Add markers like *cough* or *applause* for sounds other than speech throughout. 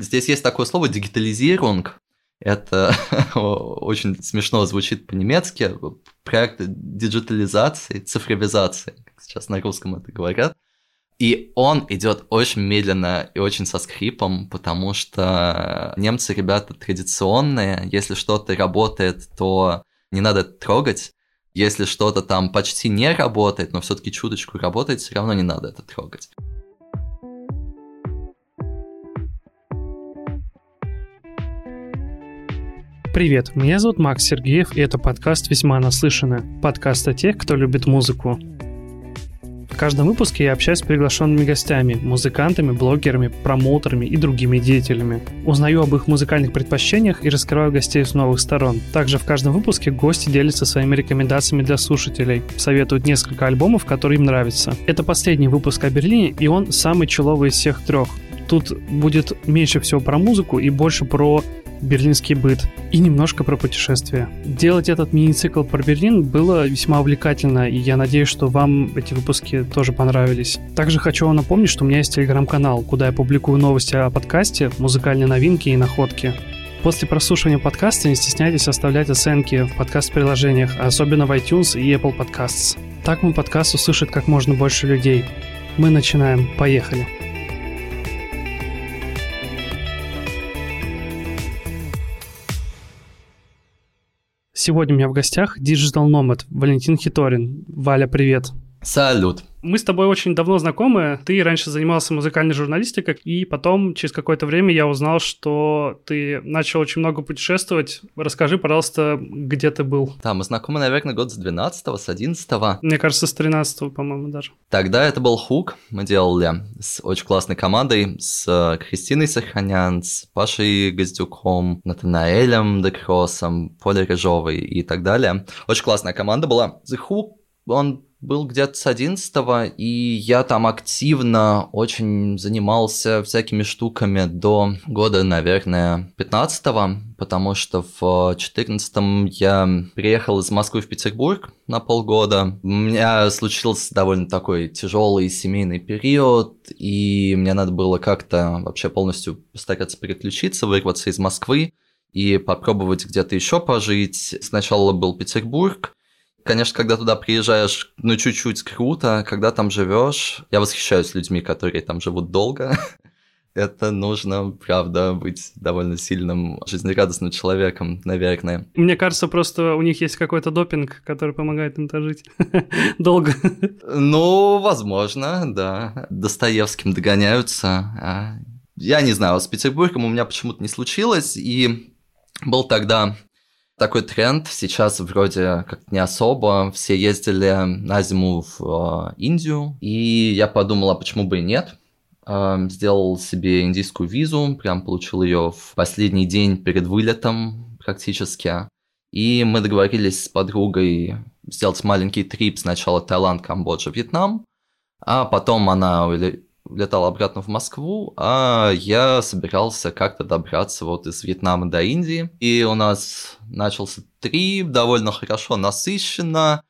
Здесь есть такое слово «дигитализирунг». Это *laughs* очень смешно звучит по-немецки. Проект диджитализации, цифровизации, как сейчас на русском это говорят. И он идет очень медленно и очень со скрипом, потому что немцы ребята традиционные. Если что-то работает, то не надо трогать. Если что-то там почти не работает, но все-таки чуточку работает, все равно не надо это трогать. Привет, меня зовут Макс Сергеев, и это подкаст «Весьма наслышано». Подкаст о тех, кто любит музыку. В каждом выпуске я общаюсь с приглашенными гостями, музыкантами, блогерами, промоутерами и другими деятелями. Узнаю об их музыкальных предпочтениях и раскрываю гостей с новых сторон. Также в каждом выпуске гости делятся своими рекомендациями для слушателей, советуют несколько альбомов, которые им нравятся. Это последний выпуск о Берлине, и он самый человый из всех трех. Тут будет меньше всего про музыку и больше про берлинский быт и немножко про путешествия. Делать этот мини-цикл про Берлин было весьма увлекательно, и я надеюсь, что вам эти выпуски тоже понравились. Также хочу вам напомнить, что у меня есть телеграм-канал, куда я публикую новости о подкасте, музыкальные новинки и находки. После прослушивания подкаста не стесняйтесь оставлять оценки в подкаст-приложениях, особенно в iTunes и Apple Podcasts. Так мой подкаст услышит как можно больше людей. Мы начинаем. Поехали! Сегодня у меня в гостях Digital Nomad Валентин Хиторин. Валя, привет. Салют. Мы с тобой очень давно знакомы. Ты раньше занимался музыкальной журналистикой, и потом, через какое-то время, я узнал, что ты начал очень много путешествовать. Расскажи, пожалуйста, где ты был. Да, мы знакомы, наверное, год с 12 с 11 Мне кажется, с 13 по-моему, даже. Тогда это был Хук. Мы делали с очень классной командой, с э, Кристиной Саханян, с Пашей Газдюком, Натанаэлем Декросом, Полей Рыжовой и так далее. Очень классная команда была. The Hook, он был где-то с 11 и я там активно очень занимался всякими штуками до года, наверное, 15 потому что в 14 я приехал из Москвы в Петербург на полгода. У меня случился довольно такой тяжелый семейный период, и мне надо было как-то вообще полностью постараться переключиться, вырваться из Москвы и попробовать где-то еще пожить. Сначала был Петербург, Конечно, когда туда приезжаешь, ну, чуть-чуть круто, когда там живешь. Я восхищаюсь людьми, которые там живут долго. *laughs* Это нужно, правда, быть довольно сильным, жизнерадостным человеком, наверное. Мне кажется, просто у них есть какой-то допинг, который помогает им жить *laughs* долго. Ну, возможно, да. Достоевским догоняются. А, я не знаю, с Петербургом у меня почему-то не случилось, и был тогда такой тренд. Сейчас вроде как не особо. Все ездили на зиму в э, Индию. И я подумал, а почему бы и нет? Э, сделал себе индийскую визу, прям получил ее в последний день перед вылетом практически. И мы договорились с подругой сделать маленький трип сначала Таиланд, Камбоджа, Вьетнам, а потом она летал обратно в Москву, а я собирался как-то добраться вот из Вьетнама до Индии. И у нас начался трип, довольно хорошо насыщенно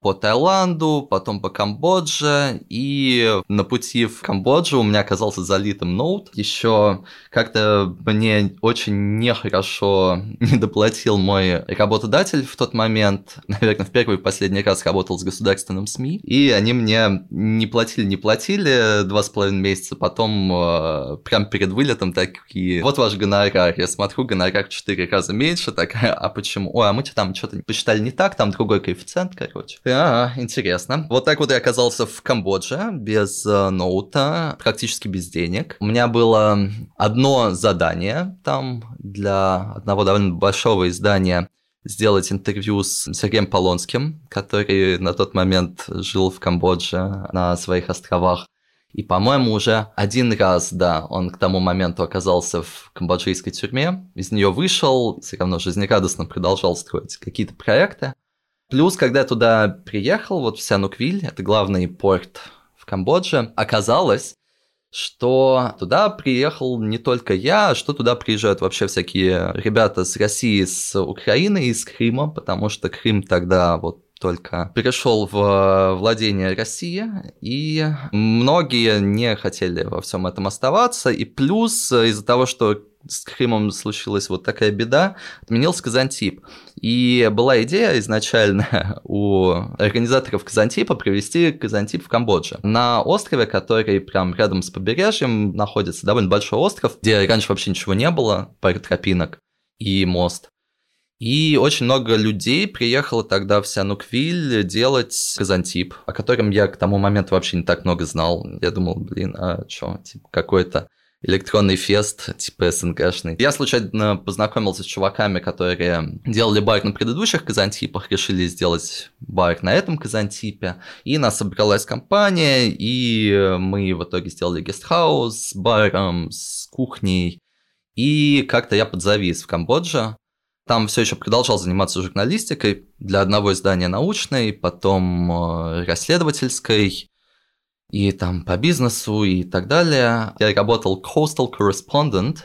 по Таиланду, потом по Камбодже, и на пути в Камбоджу у меня оказался залитым ноут. Еще как-то мне очень нехорошо *laughs* недоплатил мой работодатель в тот момент. Наверное, в первый и последний раз работал с государственным СМИ, и они мне не платили, не платили два с половиной месяца, потом э, прям перед вылетом такие, вот ваш гонорар, я смотрю, гонорар в четыре раза меньше, такая, а почему? Ой, а мы там что-то посчитали не так, там другой коэффициент, короче. А, интересно. Вот так вот я оказался в Камбодже без э, ноута, практически без денег. У меня было одно задание там для одного довольно большого издания сделать интервью с Сергеем Полонским, который на тот момент жил в Камбодже на своих островах. И, по-моему, уже один раз, да, он к тому моменту оказался в камбоджийской тюрьме, из нее вышел, все равно жизнерадостно продолжал строить какие-то проекты. Плюс, когда я туда приехал, вот в Сянуквиль, это главный порт в Камбодже, оказалось, что туда приехал не только я, а что туда приезжают вообще всякие ребята с России, с Украины и с Крыма, потому что Крым тогда вот только перешел в владение России, и многие не хотели во всем этом оставаться, и плюс из-за того, что с Крымом случилась вот такая беда, отменился Казантип. И была идея изначально *laughs* у организаторов Казантипа провести Казантип в Камбодже. На острове, который прям рядом с побережьем находится, довольно большой остров, где раньше вообще ничего не было, пара тропинок и мост. И очень много людей приехало тогда в Сянуквиль делать Казантип, о котором я к тому моменту вообще не так много знал. Я думал, блин, а что, типа какой-то электронный фест, типа СНГшный. Я случайно познакомился с чуваками, которые делали бар на предыдущих казантипах, решили сделать бар на этом казантипе, и нас собралась компания, и мы в итоге сделали гестхаус с баром, с кухней, и как-то я подзавис в Камбодже. Там все еще продолжал заниматься журналистикой для одного издания научной, потом э, расследовательской, и там по бизнесу и так далее. Я работал coastal correspondent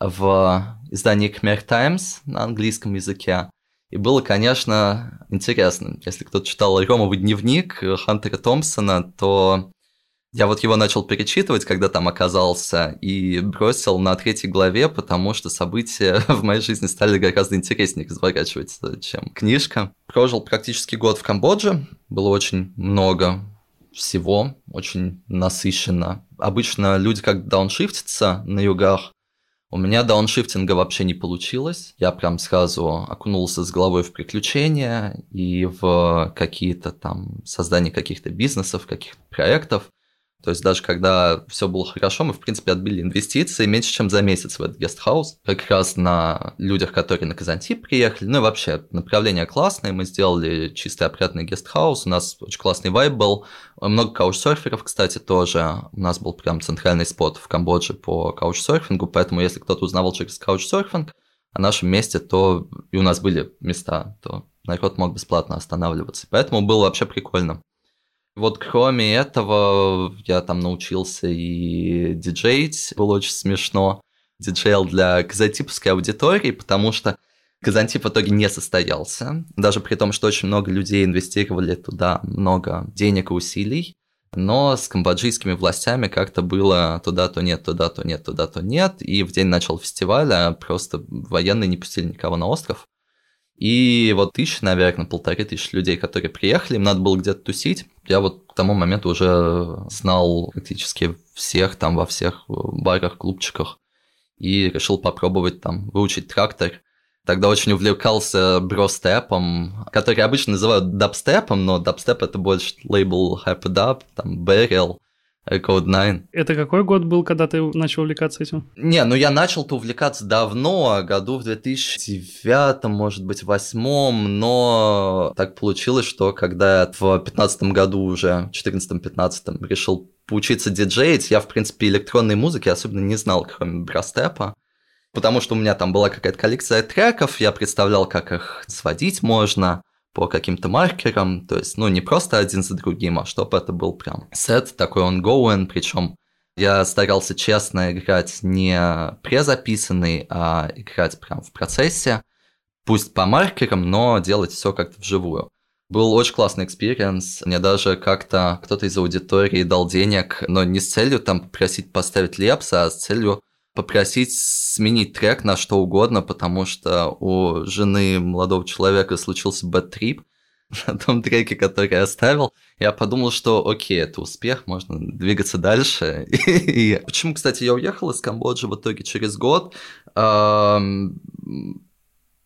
в издании Khmer Times на английском языке. И было, конечно, интересно. Если кто-то читал «Ромовый дневник» Хантера Томпсона, то я вот его начал перечитывать, когда там оказался, и бросил на третьей главе, потому что события *laughs* в моей жизни стали гораздо интереснее разворачиваться, чем книжка. Прожил практически год в Камбодже, было очень много всего, очень насыщенно. Обычно люди как дауншифтятся на югах, у меня дауншифтинга вообще не получилось. Я прям сразу окунулся с головой в приключения и в какие-то там создание каких-то бизнесов, каких-то проектов. То есть даже когда все было хорошо, мы, в принципе, отбили инвестиции меньше, чем за месяц в этот гестхаус. Как раз на людях, которые на Казантип приехали. Ну и вообще, направление классное. Мы сделали чистый опрятный гестхаус. У нас очень классный вайб был. Много каучсерферов, кстати, тоже. У нас был прям центральный спот в Камбодже по каучсерфингу. Поэтому, если кто-то узнавал через каучсерфинг о нашем месте, то и у нас были места, то народ мог бесплатно останавливаться. Поэтому было вообще прикольно. Вот кроме этого, я там научился и диджеить, было очень смешно. Диджейл для казантиповской аудитории, потому что Казантип в итоге не состоялся, даже при том, что очень много людей инвестировали туда много денег и усилий, но с камбоджийскими властями как-то было туда то нет, туда то нет, туда то нет, и в день начала фестиваля просто военные не пустили никого на остров, и вот тысяча, наверное, полторы тысячи людей, которые приехали, им надо было где-то тусить. Я вот к тому моменту уже знал практически всех там во всех барах, клубчиках. И решил попробовать там выучить трактор. Тогда очень увлекался бростепом, который обычно называют дабстепом, но дабстеп это больше лейбл Happy Dub, там Burial. Code 9. Это какой год был, когда ты начал увлекаться этим? Не, ну я начал-то увлекаться давно, году в 2009, может быть, восьмом, но так получилось, что когда я в 15 году уже, 14-15 решил поучиться диджеить, я, в принципе, электронной музыки особенно не знал, кроме брастепа потому что у меня там была какая-то коллекция треков, я представлял, как их сводить можно, по каким-то маркерам, то есть, ну, не просто один за другим, а чтобы это был прям сет такой ongoing, причем я старался честно играть не презаписанный, а играть прям в процессе, пусть по маркерам, но делать все как-то вживую. Был очень классный experience. Мне даже как-то кто-то из аудитории дал денег, но не с целью там попросить поставить Лепса, а с целью попросить сменить трек на что угодно, потому что у жены молодого человека случился bad trip на том треке, который я оставил. Я подумал, что окей, это успех, можно двигаться дальше. *laughs* И почему, кстати, я уехал из Камбоджи в итоге через год?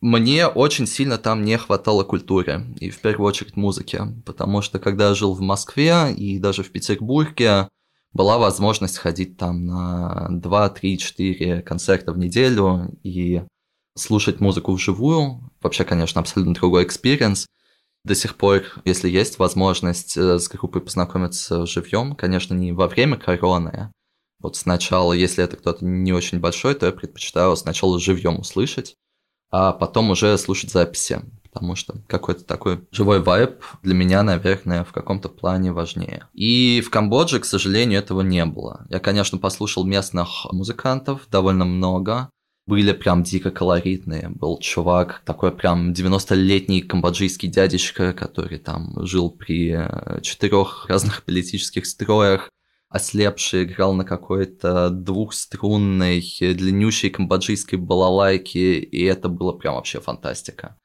Мне очень сильно там не хватало культуры, и в первую очередь музыки, потому что когда я жил в Москве и даже в Петербурге, была возможность ходить там на 2, 3, 4 концерта в неделю и слушать музыку вживую. Вообще, конечно, абсолютно другой experience. До сих пор, если есть возможность э, с группой познакомиться живьем, конечно, не во время короны. Вот сначала, если это кто-то не очень большой, то я предпочитаю сначала живьем услышать, а потом уже слушать записи потому что какой-то такой живой вайб для меня, наверное, в каком-то плане важнее. И в Камбодже, к сожалению, этого не было. Я, конечно, послушал местных музыкантов довольно много. были прям дико колоритные. Был чувак, такой прям 90-летний камбоджийский дядечка, который там жил при э, четырех разных *laughs* политических строях, ослепший, играл на какой-то двухструнной, длиннющей камбоджийской балалайке, и это было прям вообще фантастика.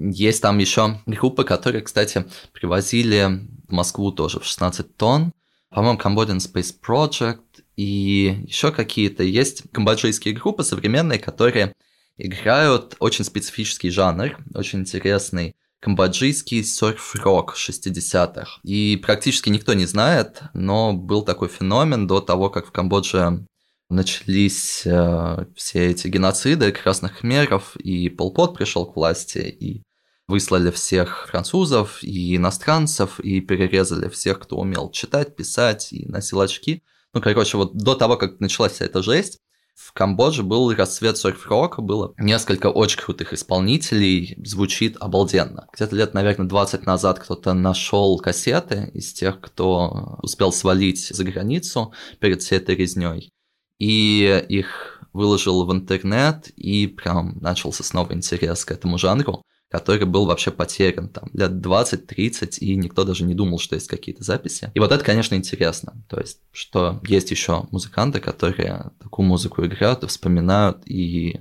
Есть там еще группы, которые, кстати, привозили в Москву тоже в 16 тонн. По-моему, Cambodian Space Project и еще какие-то. Есть камбоджийские группы современные, которые играют очень специфический жанр, очень интересный камбоджийский серф-рок 60-х. И практически никто не знает, но был такой феномен до того, как в Камбодже начались э, все эти геноциды красных хмеров, и Полпот пришел к власти, и выслали всех французов и иностранцев, и перерезали всех, кто умел читать, писать и носил очки – ну, короче, вот до того, как началась вся эта жесть, в Камбодже был расцвет серф-рока, было несколько очень крутых исполнителей, звучит обалденно. Где-то лет, наверное, 20 назад кто-то нашел кассеты из тех, кто успел свалить за границу перед всей этой резней, и их выложил в интернет, и прям начался снова интерес к этому жанру который был вообще потерян там лет 20-30, и никто даже не думал, что есть какие-то записи. И вот это, конечно, интересно. То есть, что есть еще музыканты, которые такую музыку играют и вспоминают, и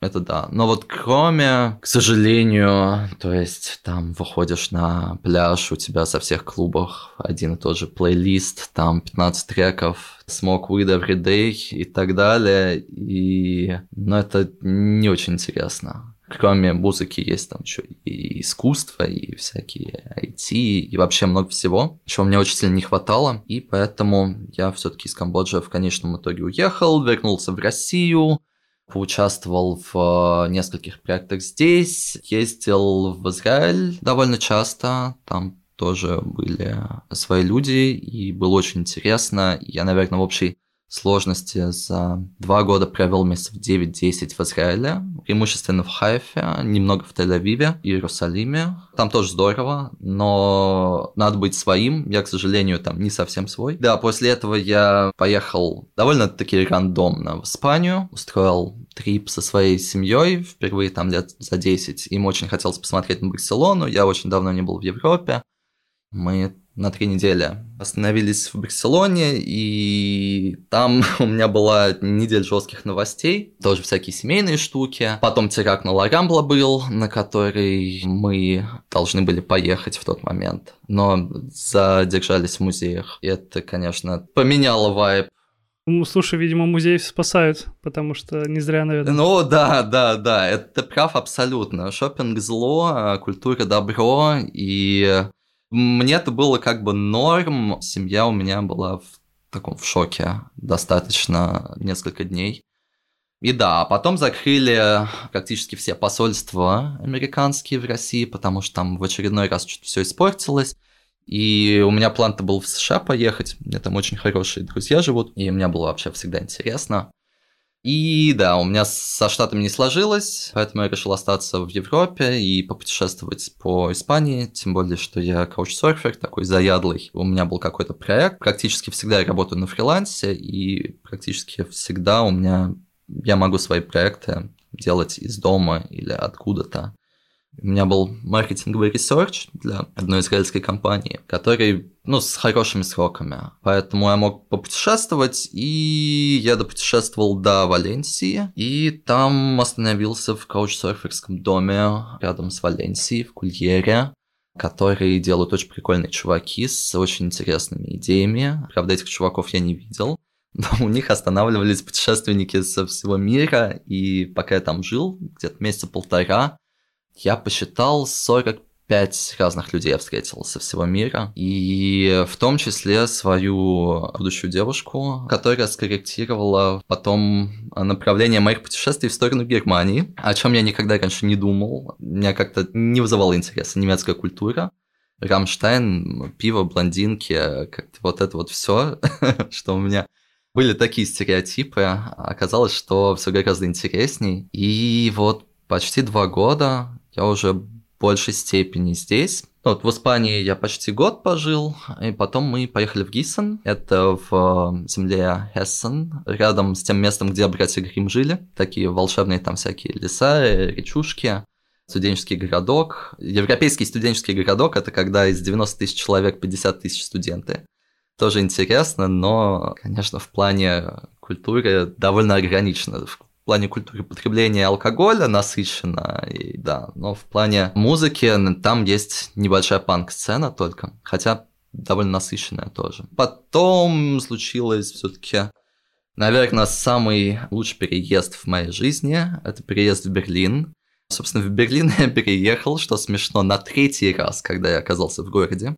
это да. Но вот кроме, к сожалению, то есть там выходишь на пляж, у тебя со всех клубов один и тот же плейлист, там 15 треков, Smoke Weed Every Day и так далее. И, ну, это не очень интересно кроме музыки есть там еще и искусство, и всякие IT, и вообще много всего, чего мне очень сильно не хватало, и поэтому я все-таки из Камбоджи в конечном итоге уехал, вернулся в Россию, поучаствовал в нескольких проектах здесь, ездил в Израиль довольно часто, там тоже были свои люди, и было очень интересно. Я, наверное, в общей сложности за два года провел месяцев 9-10 в Израиле, преимущественно в Хайфе, немного в Тель-Авиве, Иерусалиме. Там тоже здорово, но надо быть своим. Я, к сожалению, там не совсем свой. Да, после этого я поехал довольно-таки рандомно в Испанию, устроил трип со своей семьей, впервые там лет за 10. Им очень хотелось посмотреть на Барселону, я очень давно не был в Европе. Мы на три недели. Остановились в Барселоне, и там *laughs* у меня была неделя жестких новостей, тоже всякие семейные штуки. Потом теракт на Лагамбла был, на который мы должны были поехать в тот момент, но задержались в музеях. И это, конечно, поменяло вайб ну, слушай, видимо, музеи спасают, потому что не зря, наверное. Ну да, да, да, это прав абсолютно. Шопинг зло, а культура добро, и мне это было как бы норм. Семья у меня была в таком в шоке достаточно несколько дней. И да, потом закрыли практически все посольства американские в России, потому что там в очередной раз что-то все испортилось. И у меня план-то был в США поехать, мне там очень хорошие друзья живут, и мне было вообще всегда интересно. И да, у меня со Штатами не сложилось, поэтому я решил остаться в Европе и попутешествовать по Испании, тем более, что я каучсерфер, такой заядлый. У меня был какой-то проект, практически всегда я работаю на фрилансе, и практически всегда у меня я могу свои проекты делать из дома или откуда-то. У меня был маркетинговый research для одной израильской компании, который, ну, с хорошими сроками. Поэтому я мог попутешествовать, и я допутешествовал до Валенсии, и там остановился в каучсерферском доме рядом с Валенсией, в Кульере, которые делают очень прикольные чуваки с очень интересными идеями. Правда, этих чуваков я не видел. Но у них останавливались путешественники со всего мира, и пока я там жил, где-то месяца полтора, я посчитал 45 разных людей я встретил со всего мира, и в том числе свою будущую девушку, которая скорректировала потом направление моих путешествий в сторону Германии, о чем я никогда раньше не думал. Меня как-то не вызывало интереса немецкая культура. Рамштайн, пиво, блондинки, как-то вот это вот все, *laughs* что у меня были такие стереотипы. Оказалось, что все гораздо интересней. И вот почти два года я уже большей степени здесь. Вот в Испании я почти год пожил, и потом мы поехали в Гиссен. Это в э, земле Хессен, рядом с тем местом, где братья Грим жили. Такие волшебные там всякие леса, речушки студенческий городок. Европейский студенческий городок – это когда из 90 тысяч человек 50 тысяч студенты. Тоже интересно, но, конечно, в плане культуры довольно ограничено. В плане культуры потребления алкоголя насыщенно, и, да, но в плане музыки там есть небольшая панк-сцена только, хотя довольно насыщенная тоже. Потом случилось все-таки, наверное, самый лучший переезд в моей жизни. Это переезд в Берлин. Собственно, в Берлин *laughs* я переехал, что смешно, на третий раз, когда я оказался в городе.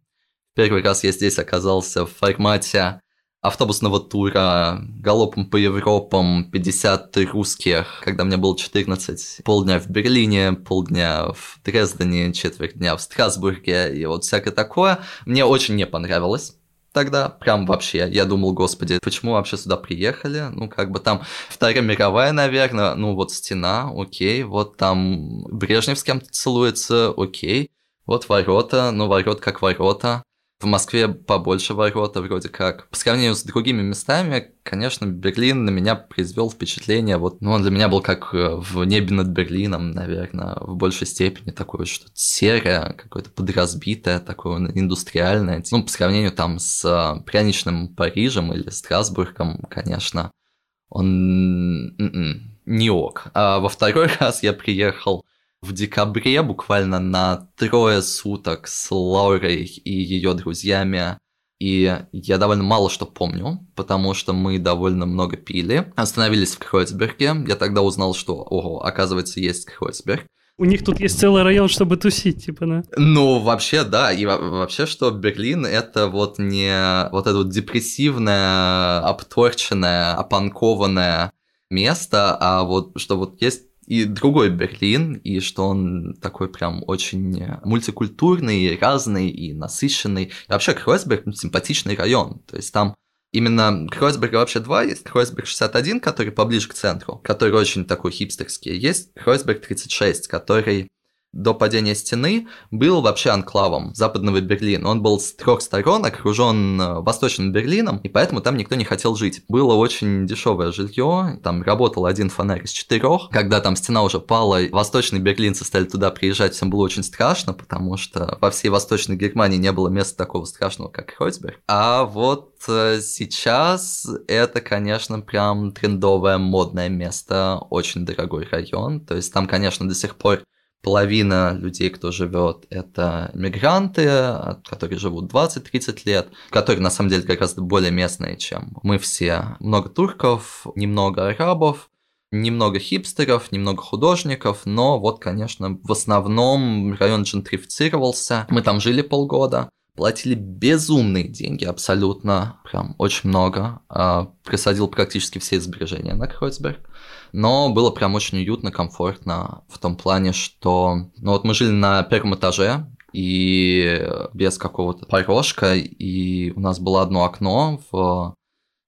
Первый раз я здесь оказался в формате автобусного тура галопом по Европам 50 русских, когда мне было 14. Полдня в Берлине, полдня в Дрездене, четверть дня в Страсбурге и вот всякое такое. Мне очень не понравилось тогда, прям вообще. Я думал, господи, почему вообще сюда приехали? Ну, как бы там Вторая мировая, наверное, ну вот стена, окей, вот там Брежнев с кем-то целуется, окей, вот ворота, ну ворот как ворота. В Москве побольше ворота вроде как. По сравнению с другими местами, конечно, Берлин на меня произвел впечатление. Вот, ну, он для меня был как э, в небе над Берлином, наверное, в большей степени такое что-то серое, какое-то подразбитое, такое индустриальное. Ну, по сравнению там с э, пряничным Парижем или Страсбургом, конечно, он м-м, не ок. А во второй *laughs* раз я приехал в декабре буквально на трое суток с Лаурой и ее друзьями. И я довольно мало что помню, потому что мы довольно много пили. Остановились в Кройцберге. Я тогда узнал, что, ого, оказывается, есть Кройцберг. У них тут есть целый район, чтобы тусить, типа, да? Ну, вообще, да. И вообще, что Берлин — это вот не вот это вот депрессивное, обторченное, опанкованное место, а вот что вот есть и другой Берлин, и что он такой прям очень мультикультурный, разный и насыщенный. И вообще Кройсберг симпатичный район, то есть там Именно Кройсберга вообще два есть. Кройсберг 61, который поближе к центру, который очень такой хипстерский. Есть Кройсберг 36, который до падения стены был вообще анклавом западного Берлина. Он был с трех сторон окружен э, восточным Берлином, и поэтому там никто не хотел жить. Было очень дешевое жилье, там работал один фонарь из четырех. Когда там стена уже пала, восточные берлинцы стали туда приезжать, всем было очень страшно, потому что во всей Восточной Германии не было места такого страшного, как Хойцберг. А вот э, сейчас это, конечно, прям трендовое, модное место, очень дорогой район. То есть там, конечно, до сих пор половина людей, кто живет, это мигранты, которые живут 20-30 лет, которые на самом деле гораздо более местные, чем мы все. Много турков, немного арабов, немного хипстеров, немного художников, но вот, конечно, в основном район джентрифицировался. Мы там жили полгода, платили безумные деньги абсолютно, прям очень много. А, присадил практически все сбережения на Кройцберг. Но было прям очень уютно, комфортно в том плане, что... Ну вот мы жили на первом этаже, и без какого-то порожка, и у нас было одно окно в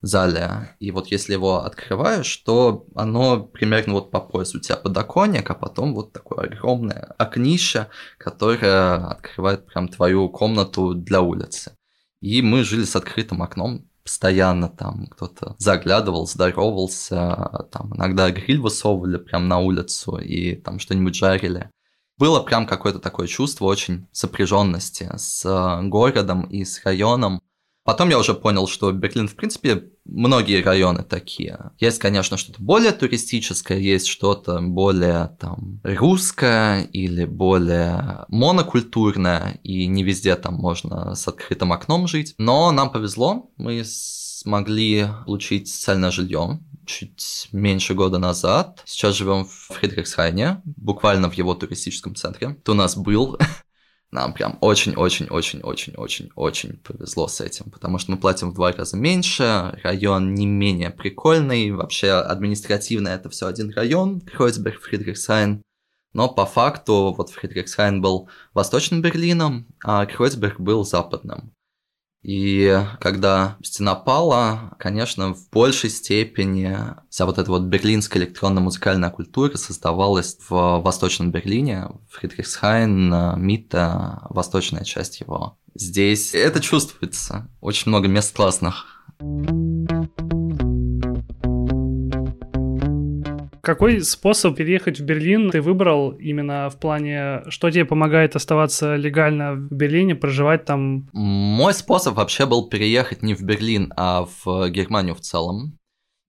зале, и вот если его открываешь, то оно примерно вот по поясу у тебя подоконник, а потом вот такое огромное окнище, которое открывает прям твою комнату для улицы. И мы жили с открытым окном, постоянно там кто-то заглядывал, здоровался, там иногда гриль высовывали прям на улицу и там что-нибудь жарили. Было прям какое-то такое чувство очень сопряженности с городом и с районом. Потом я уже понял, что Берлин, в принципе, многие районы такие. Есть, конечно, что-то более туристическое, есть что-то более там русское или более монокультурное, и не везде там можно с открытым окном жить. Но нам повезло, мы смогли получить социальное жилье чуть меньше года назад. Сейчас живем в Фридрихсхайне, буквально в его туристическом центре. Ты у нас был *laughs* Нам прям очень-очень-очень-очень-очень-очень повезло с этим, потому что мы платим в два раза меньше, район не менее прикольный, вообще административно это все один район, Кройцберг, Фридрихсхайн, но по факту вот Фридрихсхайн был восточным Берлином, а Кройцберг был западным. И когда стена пала, конечно, в большей степени вся вот эта вот берлинская электронно-музыкальная культура создавалась в Восточном Берлине, Фридрихсхайн, Митта, восточная часть его. Здесь это чувствуется. Очень много мест классных. Какой способ переехать в Берлин ты выбрал именно в плане, что тебе помогает оставаться легально в Берлине, проживать там? Мой способ вообще был переехать не в Берлин, а в Германию в целом.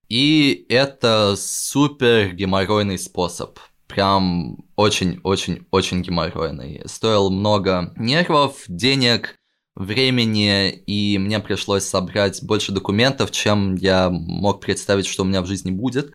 И это супер геморройный способ. Прям очень-очень-очень геморройный. Стоил много нервов, денег, времени, и мне пришлось собрать больше документов, чем я мог представить, что у меня в жизни будет.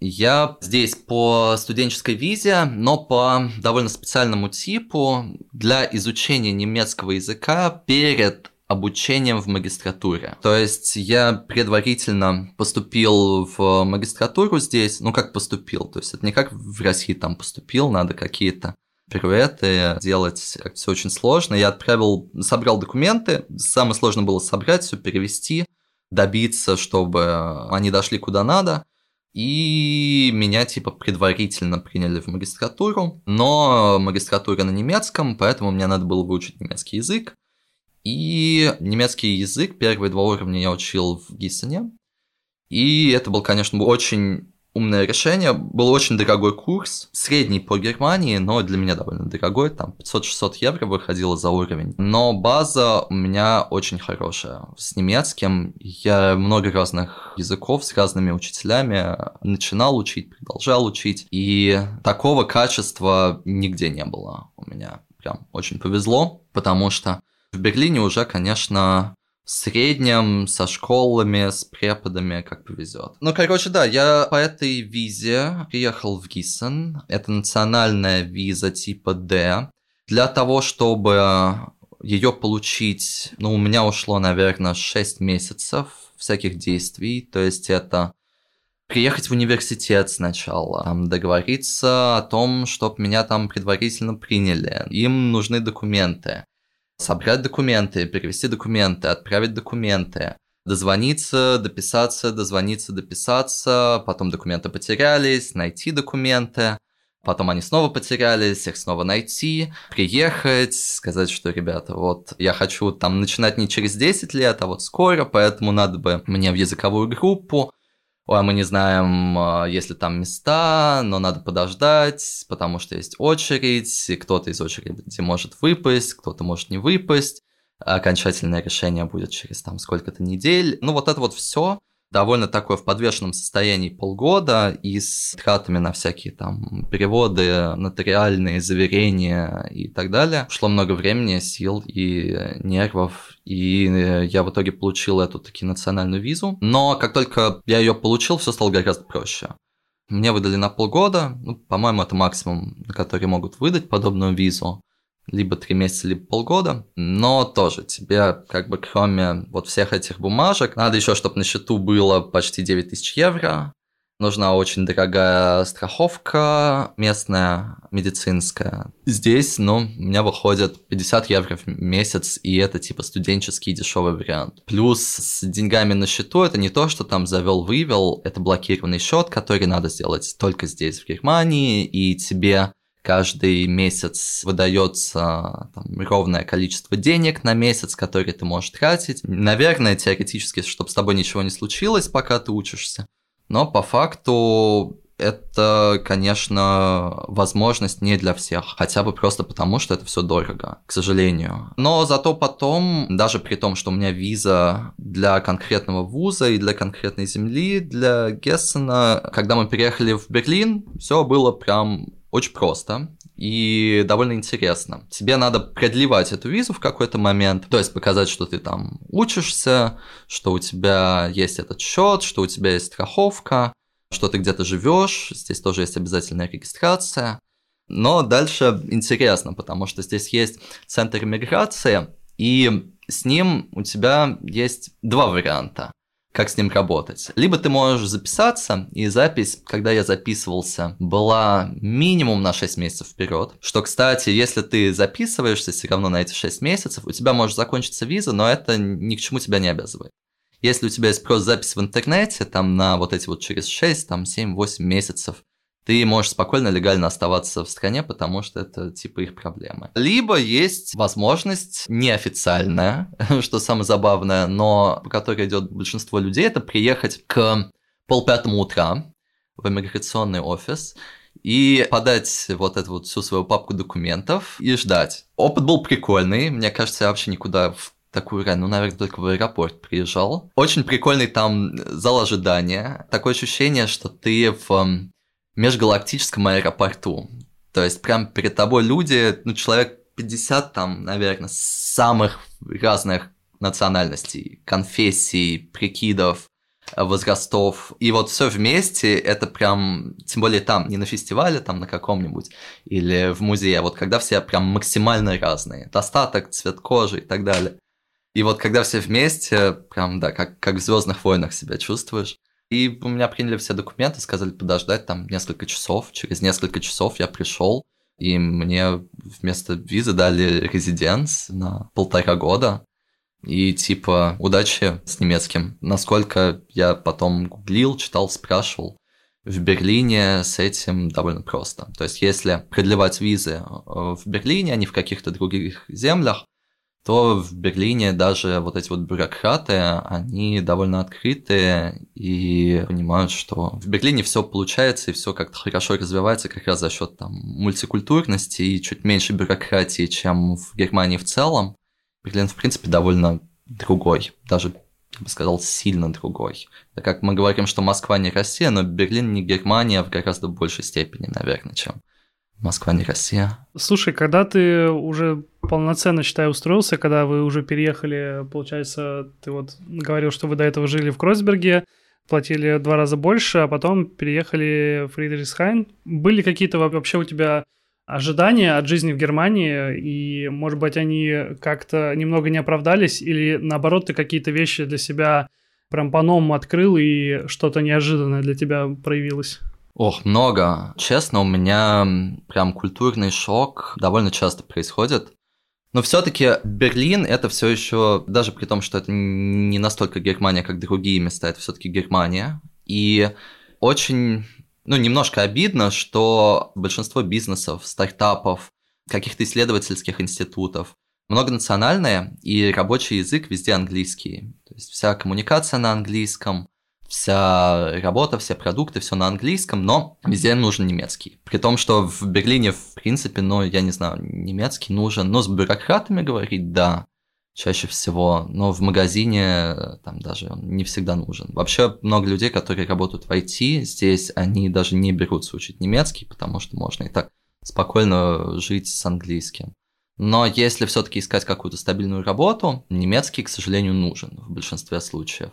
Я здесь по студенческой визе, но по довольно специальному типу для изучения немецкого языка перед обучением в магистратуре. То есть я предварительно поступил в магистратуру здесь, ну как поступил, то есть это не как в России там поступил, надо какие-то пируэты делать, все очень сложно. Я отправил, собрал документы, самое сложное было собрать, все перевести, добиться, чтобы они дошли куда надо – и меня типа предварительно приняли в магистратуру, но магистратура на немецком, поэтому мне надо было выучить немецкий язык. И немецкий язык, первые два уровня я учил в Гиссене. И это был, конечно, очень умное решение. Был очень дорогой курс, средний по Германии, но для меня довольно дорогой, там 500-600 евро выходило за уровень. Но база у меня очень хорошая. С немецким я много разных языков с разными учителями начинал учить, продолжал учить, и такого качества нигде не было у меня. Прям очень повезло, потому что в Берлине уже, конечно, в среднем со школами, с преподами, как повезет. Ну, короче, да, я по этой визе приехал в Гиссен. Это национальная виза типа D. Для того, чтобы ее получить, ну, у меня ушло, наверное, 6 месяцев всяких действий. То есть это приехать в университет сначала, там договориться о том, чтобы меня там предварительно приняли. Им нужны документы собрать документы, перевести документы, отправить документы, дозвониться, дописаться, дозвониться, дописаться, потом документы потерялись, найти документы, потом они снова потерялись, их снова найти, приехать, сказать, что, ребята, вот я хочу там начинать не через 10 лет, а вот скоро, поэтому надо бы мне в языковую группу, ой, мы не знаем, а, есть ли там места, но надо подождать, потому что есть очередь, и кто-то из очереди может выпасть, кто-то может не выпасть, окончательное решение будет через там сколько-то недель. Ну вот это вот все довольно такое в подвешенном состоянии полгода и с тратами на всякие там переводы, нотариальные заверения и так далее. Ушло много времени, сил и нервов, и я в итоге получил эту таки национальную визу. Но как только я ее получил, все стало гораздо проще. Мне выдали на полгода, ну, по-моему, это максимум, на который могут выдать подобную визу либо три месяца, либо полгода. Но тоже тебе, как бы, кроме вот всех этих бумажек, надо еще, чтобы на счету было почти 9 тысяч евро. Нужна очень дорогая страховка местная, медицинская. Здесь, ну, у меня выходит 50 евро в месяц, и это типа студенческий дешевый вариант. Плюс с деньгами на счету это не то, что там завел-вывел, это блокированный счет, который надо сделать только здесь, в Германии, и тебе каждый месяц выдается там, ровное количество денег на месяц, который ты можешь тратить. Наверное, теоретически, чтобы с тобой ничего не случилось, пока ты учишься. Но по факту это, конечно, возможность не для всех, хотя бы просто потому, что это все дорого, к сожалению. Но зато потом, даже при том, что у меня виза для конкретного вуза и для конкретной земли, для Гессена, когда мы переехали в Берлин, все было прям очень просто и довольно интересно. Тебе надо продлевать эту визу в какой-то момент, то есть показать, что ты там учишься, что у тебя есть этот счет, что у тебя есть страховка, что ты где-то живешь, здесь тоже есть обязательная регистрация. Но дальше интересно, потому что здесь есть центр иммиграции, и с ним у тебя есть два варианта. Как с ним работать. Либо ты можешь записаться, и запись, когда я записывался, была минимум на 6 месяцев вперед. Что, кстати, если ты записываешься все равно на эти 6 месяцев, у тебя может закончиться виза, но это ни к чему тебя не обязывает. Если у тебя есть просто запись в интернете, там на вот эти вот через 6, там 7-8 месяцев, ты можешь спокойно, легально оставаться в стране, потому что это типа их проблемы. Либо есть возможность неофициальная, *laughs* что самое забавное, но по которой идет большинство людей, это приехать к полпятому утра в иммиграционный офис и подать вот эту вот всю свою папку документов и ждать. Опыт был прикольный, мне кажется, я вообще никуда в такую рань, ну, наверное, только в аэропорт приезжал. Очень прикольный там зал ожидания. Такое ощущение, что ты в межгалактическом аэропорту. То есть прям перед тобой люди, ну, человек 50 там, наверное, самых разных национальностей, конфессий, прикидов, возрастов. И вот все вместе, это прям, тем более там, не на фестивале, там на каком-нибудь, или в музее, а вот когда все прям максимально разные, достаток, цвет кожи и так далее. И вот когда все вместе, прям, да, как, как в Звездных войнах себя чувствуешь. И у меня приняли все документы, сказали подождать там несколько часов. Через несколько часов я пришел, и мне вместо визы дали резиденс на полтора года. И типа удачи с немецким. Насколько я потом гуглил, читал, спрашивал, в Берлине с этим довольно просто. То есть если продлевать визы э, в Берлине, а не в каких-то других землях, то в Берлине даже вот эти вот бюрократы, они довольно открытые и понимают, что в Берлине все получается и все как-то хорошо развивается как раз за счет там мультикультурности и чуть меньше бюрократии, чем в Германии в целом. Берлин, в принципе, довольно другой, даже я бы сказал, сильно другой. Так как мы говорим, что Москва не Россия, но Берлин не Германия в гораздо большей степени, наверное, чем Москва не Россия. Слушай, когда ты уже полноценно, считай, устроился, когда вы уже переехали, получается, ты вот говорил, что вы до этого жили в Кройсберге, платили два раза больше, а потом переехали в Фридрихсхайн. Были какие-то вообще у тебя ожидания от жизни в Германии, и, может быть, они как-то немного не оправдались, или, наоборот, ты какие-то вещи для себя прям по-новому открыл, и что-то неожиданное для тебя проявилось? Ох, много. Честно, у меня прям культурный шок довольно часто происходит. Но все-таки Берлин это все еще, даже при том, что это не настолько Германия, как другие места, это все-таки Германия. И очень, ну, немножко обидно, что большинство бизнесов, стартапов, каких-то исследовательских институтов многонациональные, и рабочий язык везде английский. То есть вся коммуникация на английском, вся работа, все продукты, все на английском, но везде нужен немецкий. При том, что в Берлине, в принципе, ну, я не знаю, немецкий нужен, но с бюрократами говорить, да, чаще всего, но в магазине там даже он не всегда нужен. Вообще много людей, которые работают в IT, здесь они даже не берутся учить немецкий, потому что можно и так спокойно жить с английским. Но если все-таки искать какую-то стабильную работу, немецкий, к сожалению, нужен в большинстве случаев.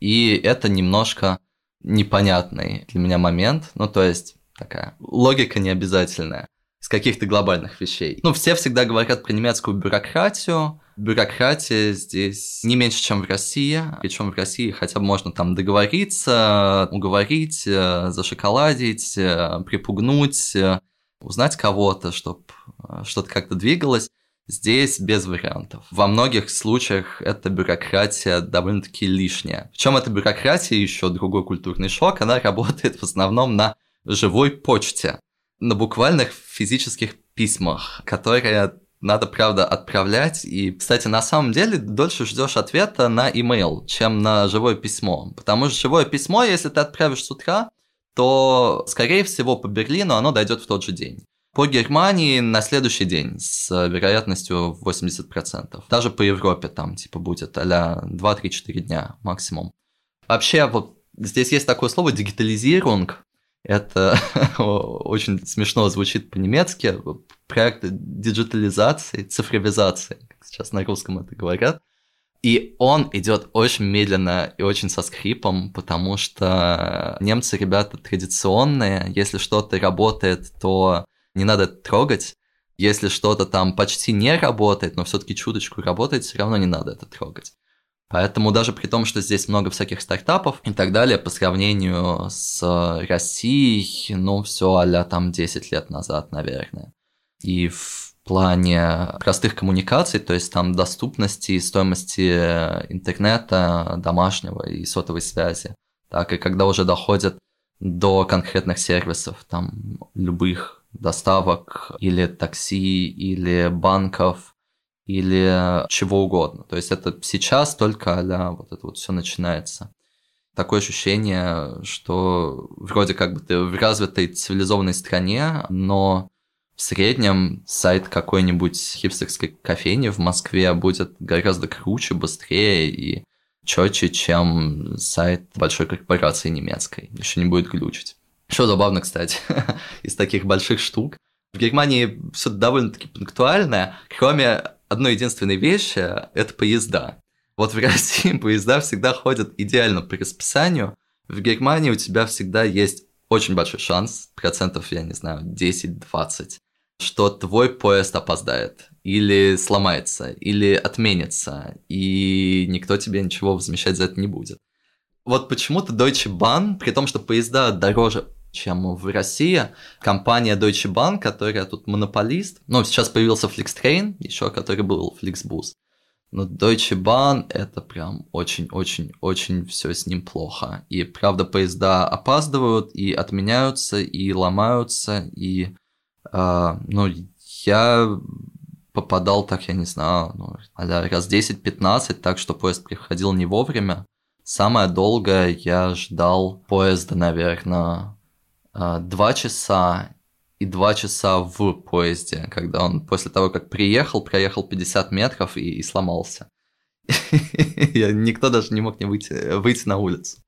И это немножко непонятный для меня момент. Ну, то есть такая логика необязательная из каких-то глобальных вещей. Ну, все всегда говорят про немецкую бюрократию. Бюрократия здесь не меньше, чем в России. Причем в России хотя бы можно там договориться, уговорить, э, зашоколадить, э, припугнуть, э, узнать кого-то, чтобы что-то как-то двигалось. Здесь без вариантов. Во многих случаях эта бюрократия довольно-таки лишняя. Причем эта бюрократия, еще другой культурный шок, она работает в основном на живой почте, на буквальных физических письмах, которые надо, правда, отправлять. И, кстати, на самом деле дольше ждешь ответа на email, чем на живое письмо. Потому что живое письмо, если ты отправишь с утра, то, скорее всего, по Берлину оно дойдет в тот же день. По Германии на следующий день с вероятностью 80%. Даже по Европе там типа будет а 2-3-4 дня максимум. Вообще вот здесь есть такое слово дигитализирунг. Это *laughs* очень смешно звучит по-немецки. Проект диджитализации, цифровизации, как сейчас на русском это говорят. И он идет очень медленно и очень со скрипом, потому что немцы ребята традиционные. Если что-то работает, то не надо трогать. Если что-то там почти не работает, но все-таки чуточку работает, все равно не надо это трогать. Поэтому даже при том, что здесь много всяких стартапов и так далее, по сравнению с Россией, ну, все а там 10 лет назад, наверное. И в плане простых коммуникаций, то есть там доступности и стоимости интернета домашнего и сотовой связи, так и когда уже доходят до конкретных сервисов, там любых доставок или такси, или банков, или чего угодно. То есть это сейчас только а вот это вот все начинается. Такое ощущение, что вроде как бы ты в развитой цивилизованной стране, но в среднем сайт какой-нибудь хипстерской кофейни в Москве будет гораздо круче, быстрее и четче, чем сайт большой корпорации немецкой. Еще не будет глючить. Что забавно, кстати, *laughs* из таких больших штук. В Германии все довольно-таки пунктуальное, кроме одной единственной вещи – это поезда. Вот в России *laughs* поезда всегда ходят идеально по расписанию. В Германии у тебя всегда есть очень большой шанс, процентов, я не знаю, 10-20, что твой поезд опоздает, или сломается, или отменится, и никто тебе ничего возмещать за это не будет. Вот почему-то Deutsche Bahn, при том, что поезда дороже чем в России. Компания Deutsche Bank, которая тут монополист. Ну, сейчас появился Flixtrain, еще который был Flixbus. Но Deutsche Bahn это прям очень-очень-очень все с ним плохо. И правда, поезда опаздывают, и отменяются, и ломаются, и э, ну, я попадал так, я не знаю, ну, раз 10-15, так что поезд приходил не вовремя. Самое долгое я ждал поезда, наверное, два часа и два часа в поезде, когда он после того, как приехал, проехал 50 метров и, и сломался. *laughs* Никто даже не мог не выйти, выйти на улицу.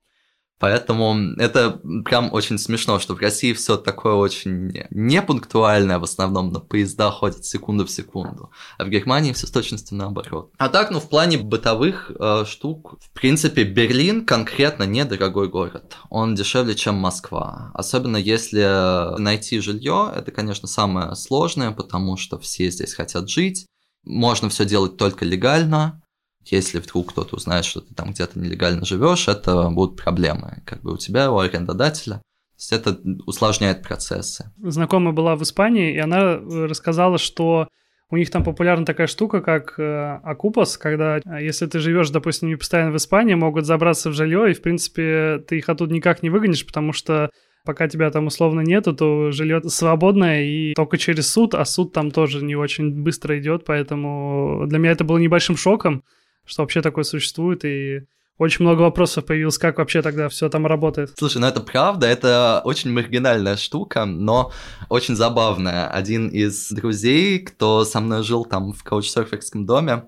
Поэтому это прям очень смешно, что в России все такое очень непунктуальное, в основном на поезда ходят секунду в секунду, а в Германии все с точностью наоборот. А так, ну, в плане бытовых э, штук, в принципе, Берлин конкретно недорогой город. Он дешевле, чем Москва. Особенно если найти жилье, это, конечно, самое сложное, потому что все здесь хотят жить. Можно все делать только легально, если вдруг кто-то узнает, что ты там где-то нелегально живешь, это будут проблемы, как бы у тебя, у арендодателя. То есть это усложняет процессы. Знакомая была в Испании, и она э, рассказала, что у них там популярна такая штука, как э, Акупас, когда э, если ты живешь, допустим, не постоянно в Испании, могут забраться в жилье, и, в принципе, ты их оттуда никак не выгонишь, потому что пока тебя там условно нету, то жилье свободное и только через суд, а суд там тоже не очень быстро идет, поэтому для меня это было небольшим шоком что вообще такое существует, и очень много вопросов появилось, как вообще тогда все там работает. Слушай, ну это правда, это очень маргинальная штука, но очень забавная. Один из друзей, кто со мной жил там в каучсерферском доме,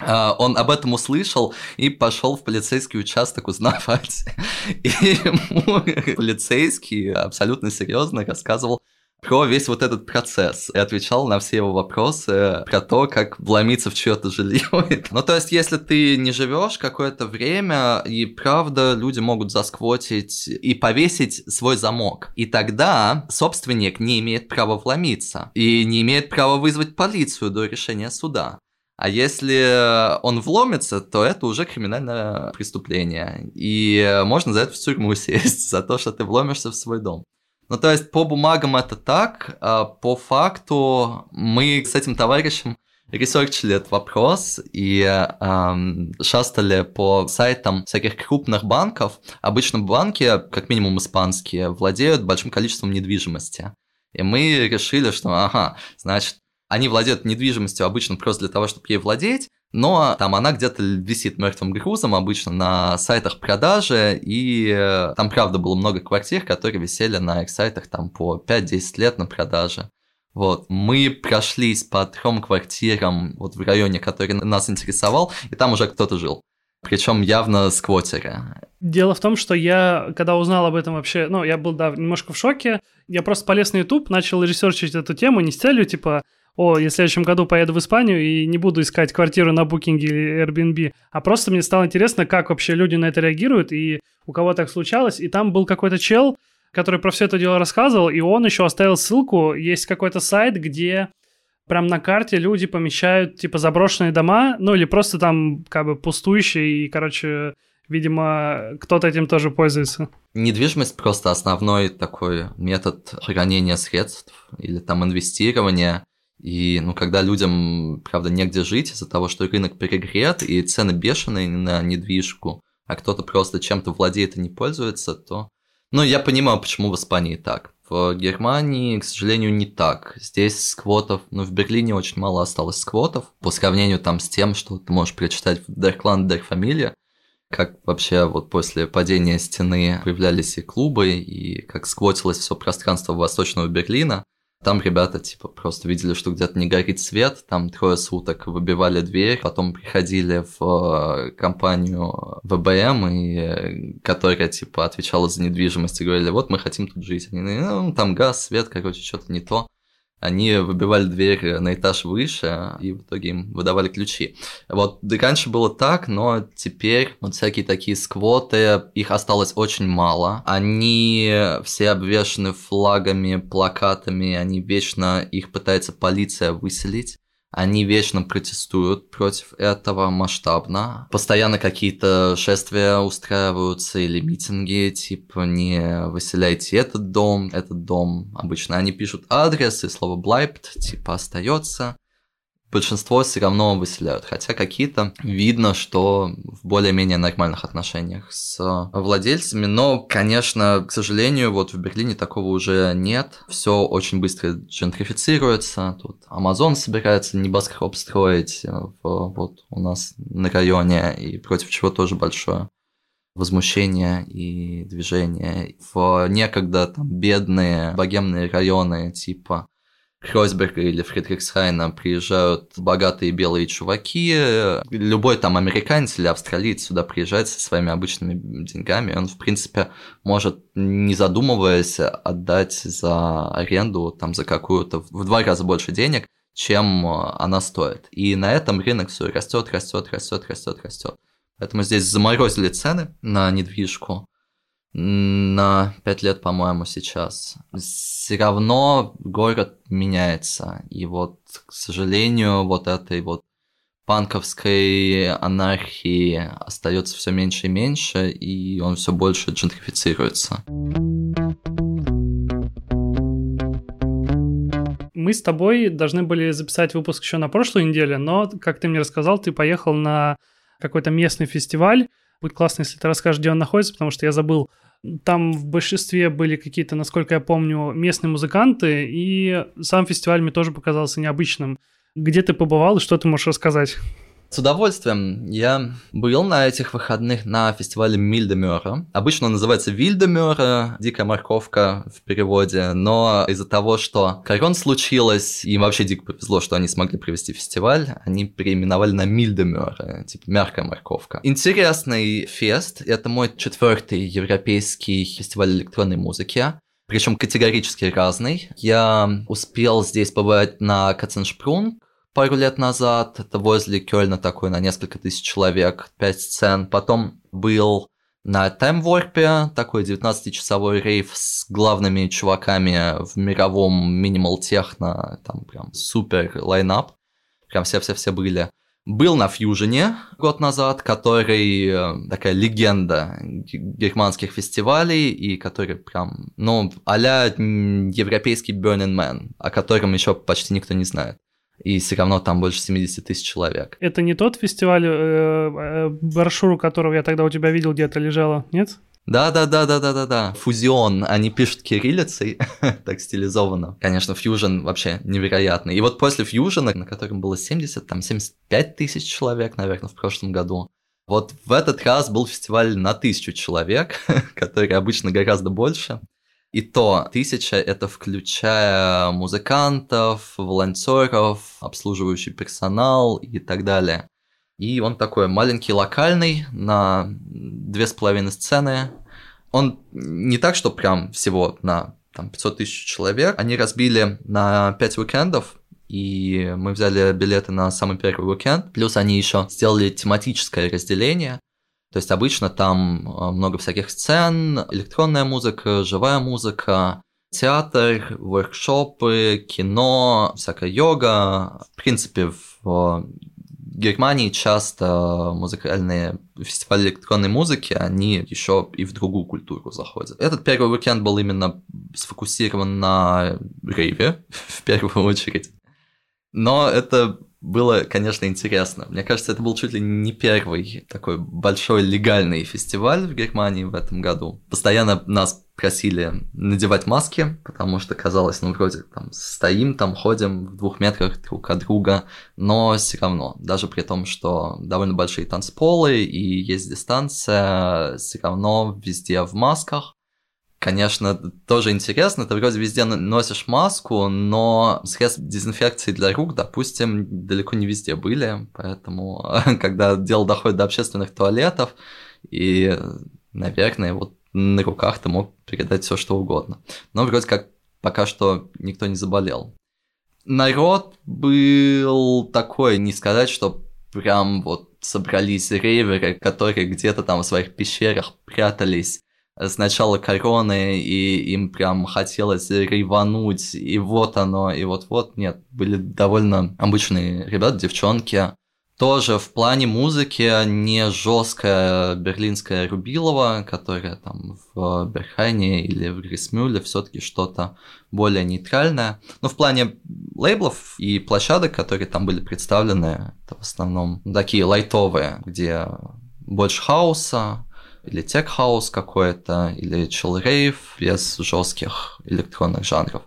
а, он об этом услышал и пошел в полицейский участок узнавать. *laughs* И ему полицейский абсолютно серьезно рассказывал про весь вот этот процесс и отвечал на все его вопросы про то, как вломиться в чье-то жилье. *laughs* ну, то есть, если ты не живешь какое-то время, и правда люди могут засквотить и повесить свой замок. И тогда собственник не имеет права вломиться и не имеет права вызвать полицию до решения суда. А если он вломится, то это уже криминальное преступление. И можно за это в тюрьму *laughs* сесть, за то, что ты вломишься в свой дом. Ну, то есть по бумагам это так, а по факту мы с этим товарищем ресерчили этот вопрос и эм, шастали по сайтам всяких крупных банков. Обычно банки, как минимум испанские, владеют большим количеством недвижимости. И мы решили, что, ага, значит, они владеют недвижимостью обычно просто для того, чтобы ей владеть, но там она где-то висит мертвым грузом обычно на сайтах продажи, и э, там, правда, было много квартир, которые висели на их сайтах там по 5-10 лет на продаже. Вот, мы прошлись по трем квартирам вот в районе, который нас интересовал, и там уже кто-то жил. Причем явно сквотеры. Дело в том, что я, когда узнал об этом вообще, ну, я был, да, немножко в шоке. Я просто полез на YouTube, начал ресерчить эту тему не с целью, типа, о, я в следующем году поеду в Испанию и не буду искать квартиру на Booking или Airbnb, а просто мне стало интересно, как вообще люди на это реагируют и у кого так случалось. И там был какой-то чел, который про все это дело рассказывал, и он еще оставил ссылку. Есть какой-то сайт, где прям на карте люди помещают, типа, заброшенные дома, ну или просто там, как бы, пустующие, и, короче, видимо, кто-то этим тоже пользуется. Недвижимость просто основной такой метод хранения средств или там инвестирования. И, ну, когда людям, правда, негде жить из-за того, что рынок перегрет и цены бешеные на недвижку, а кто-то просто чем-то владеет и не пользуется, то... Ну, я понимаю, почему в Испании так. В Германии, к сожалению, не так. Здесь сквотов, ну, в Берлине очень мало осталось сквотов, по сравнению там с тем, что ты можешь прочитать в Der Clan, Der Familie, как вообще вот после падения стены появлялись и клубы, и как сквотилось все пространство Восточного Берлина. Там ребята, типа, просто видели, что где-то не горит свет, там трое суток выбивали дверь, потом приходили в э, компанию ВБМ, и, э, которая, типа, отвечала за недвижимость, и говорили, вот мы хотим тут жить. Они, ну, там газ, свет, короче, что-то не то они выбивали дверь на этаж выше, и в итоге им выдавали ключи. Вот раньше было так, но теперь вот всякие такие сквоты, их осталось очень мало. Они все обвешаны флагами, плакатами, они вечно их пытается полиция выселить. Они вечно протестуют против этого масштабно. Постоянно какие-то шествия устраиваются или митинги, типа не выселяйте этот дом, этот дом. Обычно они пишут адрес и слово Блайпт, типа остается большинство все равно выселяют, хотя какие-то видно, что в более-менее нормальных отношениях с владельцами, но, конечно, к сожалению, вот в Берлине такого уже нет, все очень быстро джентрифицируется, тут Amazon собирается небоскреб строить в, вот у нас на районе, и против чего тоже большое возмущение и движение. В некогда там бедные богемные районы типа Хройсберга или Фридрихсхайна приезжают богатые белые чуваки, любой там американец или австралиец сюда приезжает со своими обычными деньгами, он, в принципе, может, не задумываясь, отдать за аренду там за какую-то в два раза больше денег, чем она стоит. И на этом рынок все растет, растет, растет, растет, растет. Поэтому здесь заморозили цены на недвижку на 5 лет, по-моему, сейчас. Все равно город меняется. И вот, к сожалению, вот этой вот панковской анархии остается все меньше и меньше, и он все больше джентрифицируется. Мы с тобой должны были записать выпуск еще на прошлой неделе, но, как ты мне рассказал, ты поехал на какой-то местный фестиваль, Будет классно, если ты расскажешь, где он находится, потому что я забыл. Там в большинстве были какие-то, насколько я помню, местные музыканты, и сам фестиваль мне тоже показался необычным. Где ты побывал и что ты можешь рассказать? С удовольствием. Я был на этих выходных на фестивале Мильдемера. Обычно он называется Вильдемера, дикая морковка в переводе, но из-за того, что корон случилось, им вообще дико повезло, что они смогли провести фестиваль, они переименовали на Мильдемера, типа мягкая морковка. Интересный фест. Это мой четвертый европейский фестиваль электронной музыки причем категорически разный. Я успел здесь побывать на Каценшпрунг, пару лет назад. Это возле Кёльна такой на несколько тысяч человек, 5 сцен. Потом был на Таймворпе, такой 19-часовой рейв с главными чуваками в мировом минимал техно, там прям супер лайнап, прям все-все-все были. Был на Фьюжене год назад, который э, такая легенда германских фестивалей, и который прям, ну, а-ля европейский Burning Man, о котором еще почти никто не знает и все равно там больше 70 тысяч человек. Это не тот фестиваль, э, э, брошюру которого я тогда у тебя видел где-то лежала, нет? Да, да, да, да, да, да, да. Фузион, они пишут кириллицей, *laughs* так стилизованно. Конечно, фьюжн вообще невероятный. И вот после фьюжна, на котором было 70, там 75 тысяч человек, наверное, в прошлом году, вот в этот раз был фестиваль на тысячу человек, *laughs* который обычно гораздо больше. И то тысяча это включая музыкантов, волонтеров, обслуживающий персонал и так далее. И он такой маленький, локальный, на две с половиной сцены. Он не так, что прям всего на там, 500 тысяч человек. Они разбили на 5 уикендов, и мы взяли билеты на самый первый уикенд. Плюс они еще сделали тематическое разделение. То есть обычно там э, много всяких сцен, электронная музыка, живая музыка, театр, воркшопы, кино, всякая йога. В принципе, в Германии часто музыкальные фестивали электронной музыки, они еще и в другую культуру заходят. Этот первый уикенд был именно сфокусирован на рейве, *laughs* в первую очередь. Но это было, конечно, интересно. Мне кажется, это был чуть ли не первый такой большой легальный фестиваль в Германии в этом году. Постоянно нас просили надевать маски, потому что казалось, ну, вроде там стоим, там ходим в двух метрах друг от друга, но все равно, даже при том, что довольно большие танцполы и есть дистанция, все равно везде в масках. Конечно, тоже интересно, ты вроде везде носишь маску, но средств дезинфекции для рук, допустим, далеко не везде были, поэтому *laughs* когда дело доходит до общественных туалетов, и, наверное, вот на руках ты мог передать все что угодно. Но вроде как пока что никто не заболел. Народ был такой, не сказать, что прям вот собрались рейверы, которые где-то там в своих пещерах прятались с начала короны, и им прям хотелось ревануть, и вот оно, и вот-вот. Нет, были довольно обычные ребята, девчонки, тоже в плане музыки не жесткая берлинская Рубилова, которая там в Берхайне или в Грисмюле все-таки что-то более нейтральное. Но в плане лейблов и площадок, которые там были представлены, это в основном такие лайтовые, где больше хаоса, или тех-хаус какой-то, или chill-рейв без жестких электронных жанров.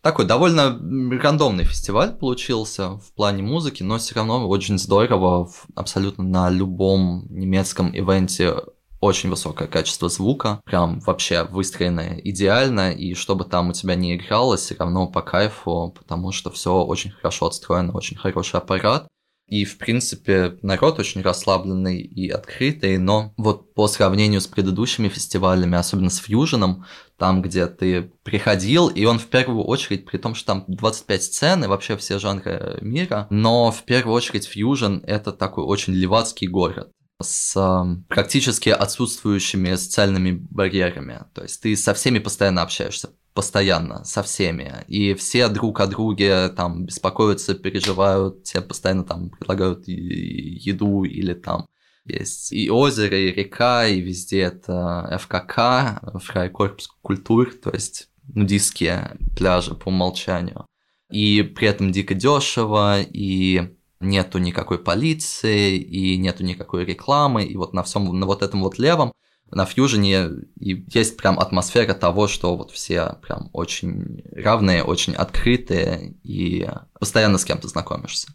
Такой довольно рандомный фестиваль получился в плане музыки, но все равно очень здорово. Абсолютно на любом немецком ивенте очень высокое качество звука, прям вообще выстроенное идеально, и чтобы там у тебя не игралось, все равно по кайфу, потому что все очень хорошо отстроено, очень хороший аппарат. И, в принципе, народ очень расслабленный и открытый, но вот по сравнению с предыдущими фестивалями, особенно с Фьюженом, там, где ты приходил, и он в первую очередь, при том, что там 25 сцен и вообще все жанры мира, но в первую очередь Фьюжен — это такой очень левацкий город с э, практически отсутствующими социальными барьерами. То есть ты со всеми постоянно общаешься постоянно со всеми, и все друг о друге там беспокоятся, переживают, тебе постоянно там предлагают еду или там есть и озеро, и река, и везде это ФКК, Фрайкорпус культур, то есть нудистские пляжи по умолчанию. И при этом дико дешево, и нету никакой полиции, и нету никакой рекламы, и вот на всем, на вот этом вот левом на фьюжене есть прям атмосфера того, что вот все прям очень равные, очень открытые и постоянно с кем-то знакомишься.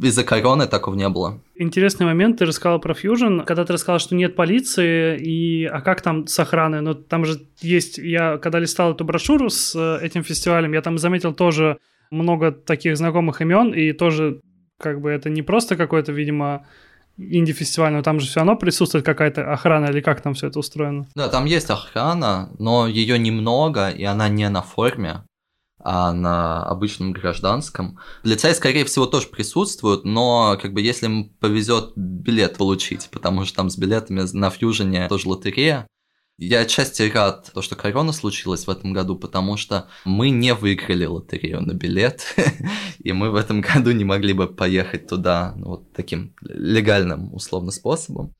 Из-за короны такого не было. Интересный момент, ты рассказал про Fusion, когда ты рассказал, что нет полиции, и а как там с охраной? Ну, там же есть, я когда листал эту брошюру с э, этим фестивалем, я там заметил тоже много таких знакомых имен, и тоже как бы это не просто какой-то, видимо, инди-фестиваль, но там же все равно присутствует какая-то охрана или как там все это устроено? Да, там есть охрана, но ее немного, и она не на форме, а на обычном гражданском. Лицей, скорее всего, тоже присутствуют, но как бы если им повезет билет получить, потому что там с билетами на фьюжене тоже лотерея, я отчасти рад, то, что корона случилась в этом году, потому что мы не выиграли лотерею на билет, *laughs* и мы в этом году не могли бы поехать туда ну, вот таким легальным, условно, способом.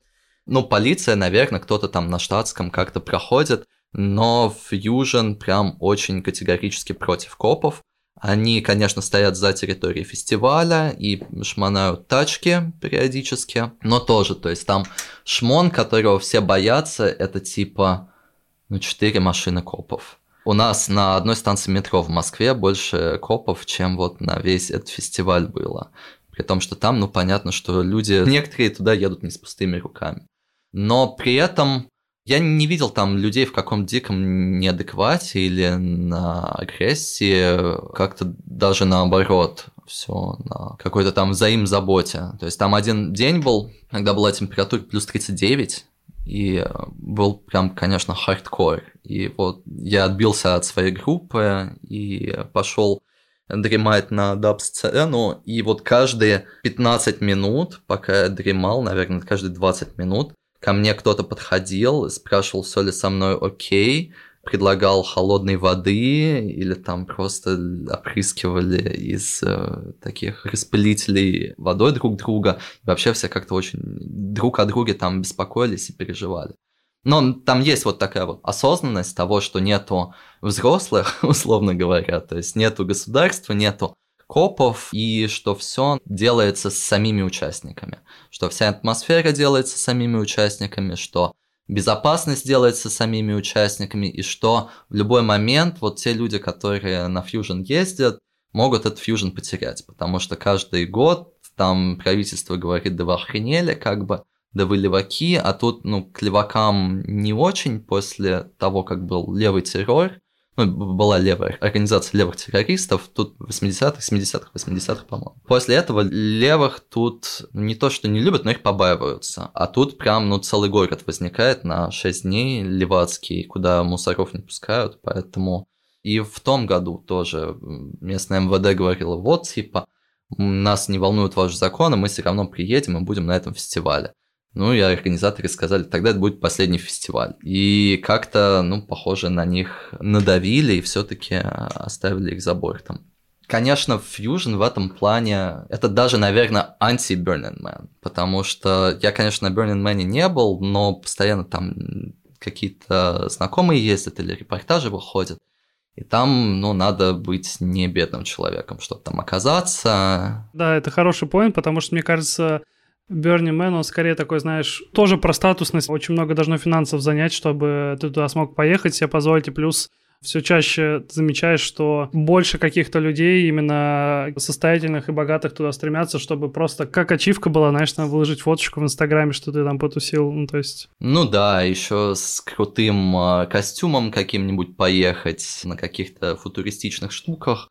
Ну, полиция, наверное, кто-то там на штатском как-то проходит, но Fusion прям очень категорически против копов. Они, конечно, стоят за территорией фестиваля и шмонают тачки периодически, но тоже, то есть там шмон, которого все боятся, это типа, ну, четыре машины копов. У нас на одной станции метро в Москве больше копов, чем вот на весь этот фестиваль было. При том, что там, ну, понятно, что люди, некоторые туда едут не с пустыми руками. Но при этом я не видел там людей в каком диком неадеквате или на агрессии, как-то даже наоборот, все на какой-то там взаимзаботе. То есть там один день был, когда была температура плюс 39, и был прям, конечно, хардкор. И вот я отбился от своей группы и пошел дремать на даб-сцену, и вот каждые 15 минут, пока я дремал, наверное, каждые 20 минут, ко мне кто-то подходил, спрашивал, все ли со мной окей, предлагал холодной воды или там просто опрыскивали из э, таких распылителей водой друг друга. И вообще все как-то очень друг о друге там беспокоились и переживали. Но там есть вот такая вот осознанность того, что нету взрослых, *laughs* условно говоря, то есть нету государства, нету копов, и что все делается с самими участниками, что вся атмосфера делается с самими участниками, что безопасность делается самими участниками, и что в любой момент вот те люди, которые на Fusion ездят, могут этот Fusion потерять, потому что каждый год там правительство говорит, да вы охренели, как бы, да вы леваки, а тут, ну, к левакам не очень после того, как был левый террор, ну, была левая организация левых террористов, тут 80-х, 70-х, 80-х, по-моему. После этого левых тут не то, что не любят, но их побаиваются. А тут прям, ну, целый город возникает на 6 дней, левацкий, куда мусоров не пускают, поэтому... И в том году тоже местное МВД говорило, вот, типа, нас не волнуют ваши законы, мы все равно приедем и будем на этом фестивале. Ну и организаторы сказали, тогда это будет последний фестиваль. И как-то, ну, похоже, на них надавили и все-таки оставили их за бортом. Конечно, Fusion в этом плане, это даже, наверное, анти-Burning Man, потому что я, конечно, на Burning Man не был, но постоянно там какие-то знакомые ездят или репортажи выходят, и там, ну, надо быть не бедным человеком, чтобы там оказаться. Да, это хороший поинт, потому что, мне кажется, Берни Мэн, он скорее такой, знаешь, тоже про статусность. Очень много должно финансов занять, чтобы ты туда смог поехать, себе позволить. И плюс все чаще замечаешь, что больше каких-то людей, именно состоятельных и богатых туда стремятся, чтобы просто как ачивка была, знаешь, там выложить фоточку в Инстаграме, что ты там потусил, ну то есть... Ну да, еще с крутым а, костюмом каким-нибудь поехать на каких-то футуристичных штуках.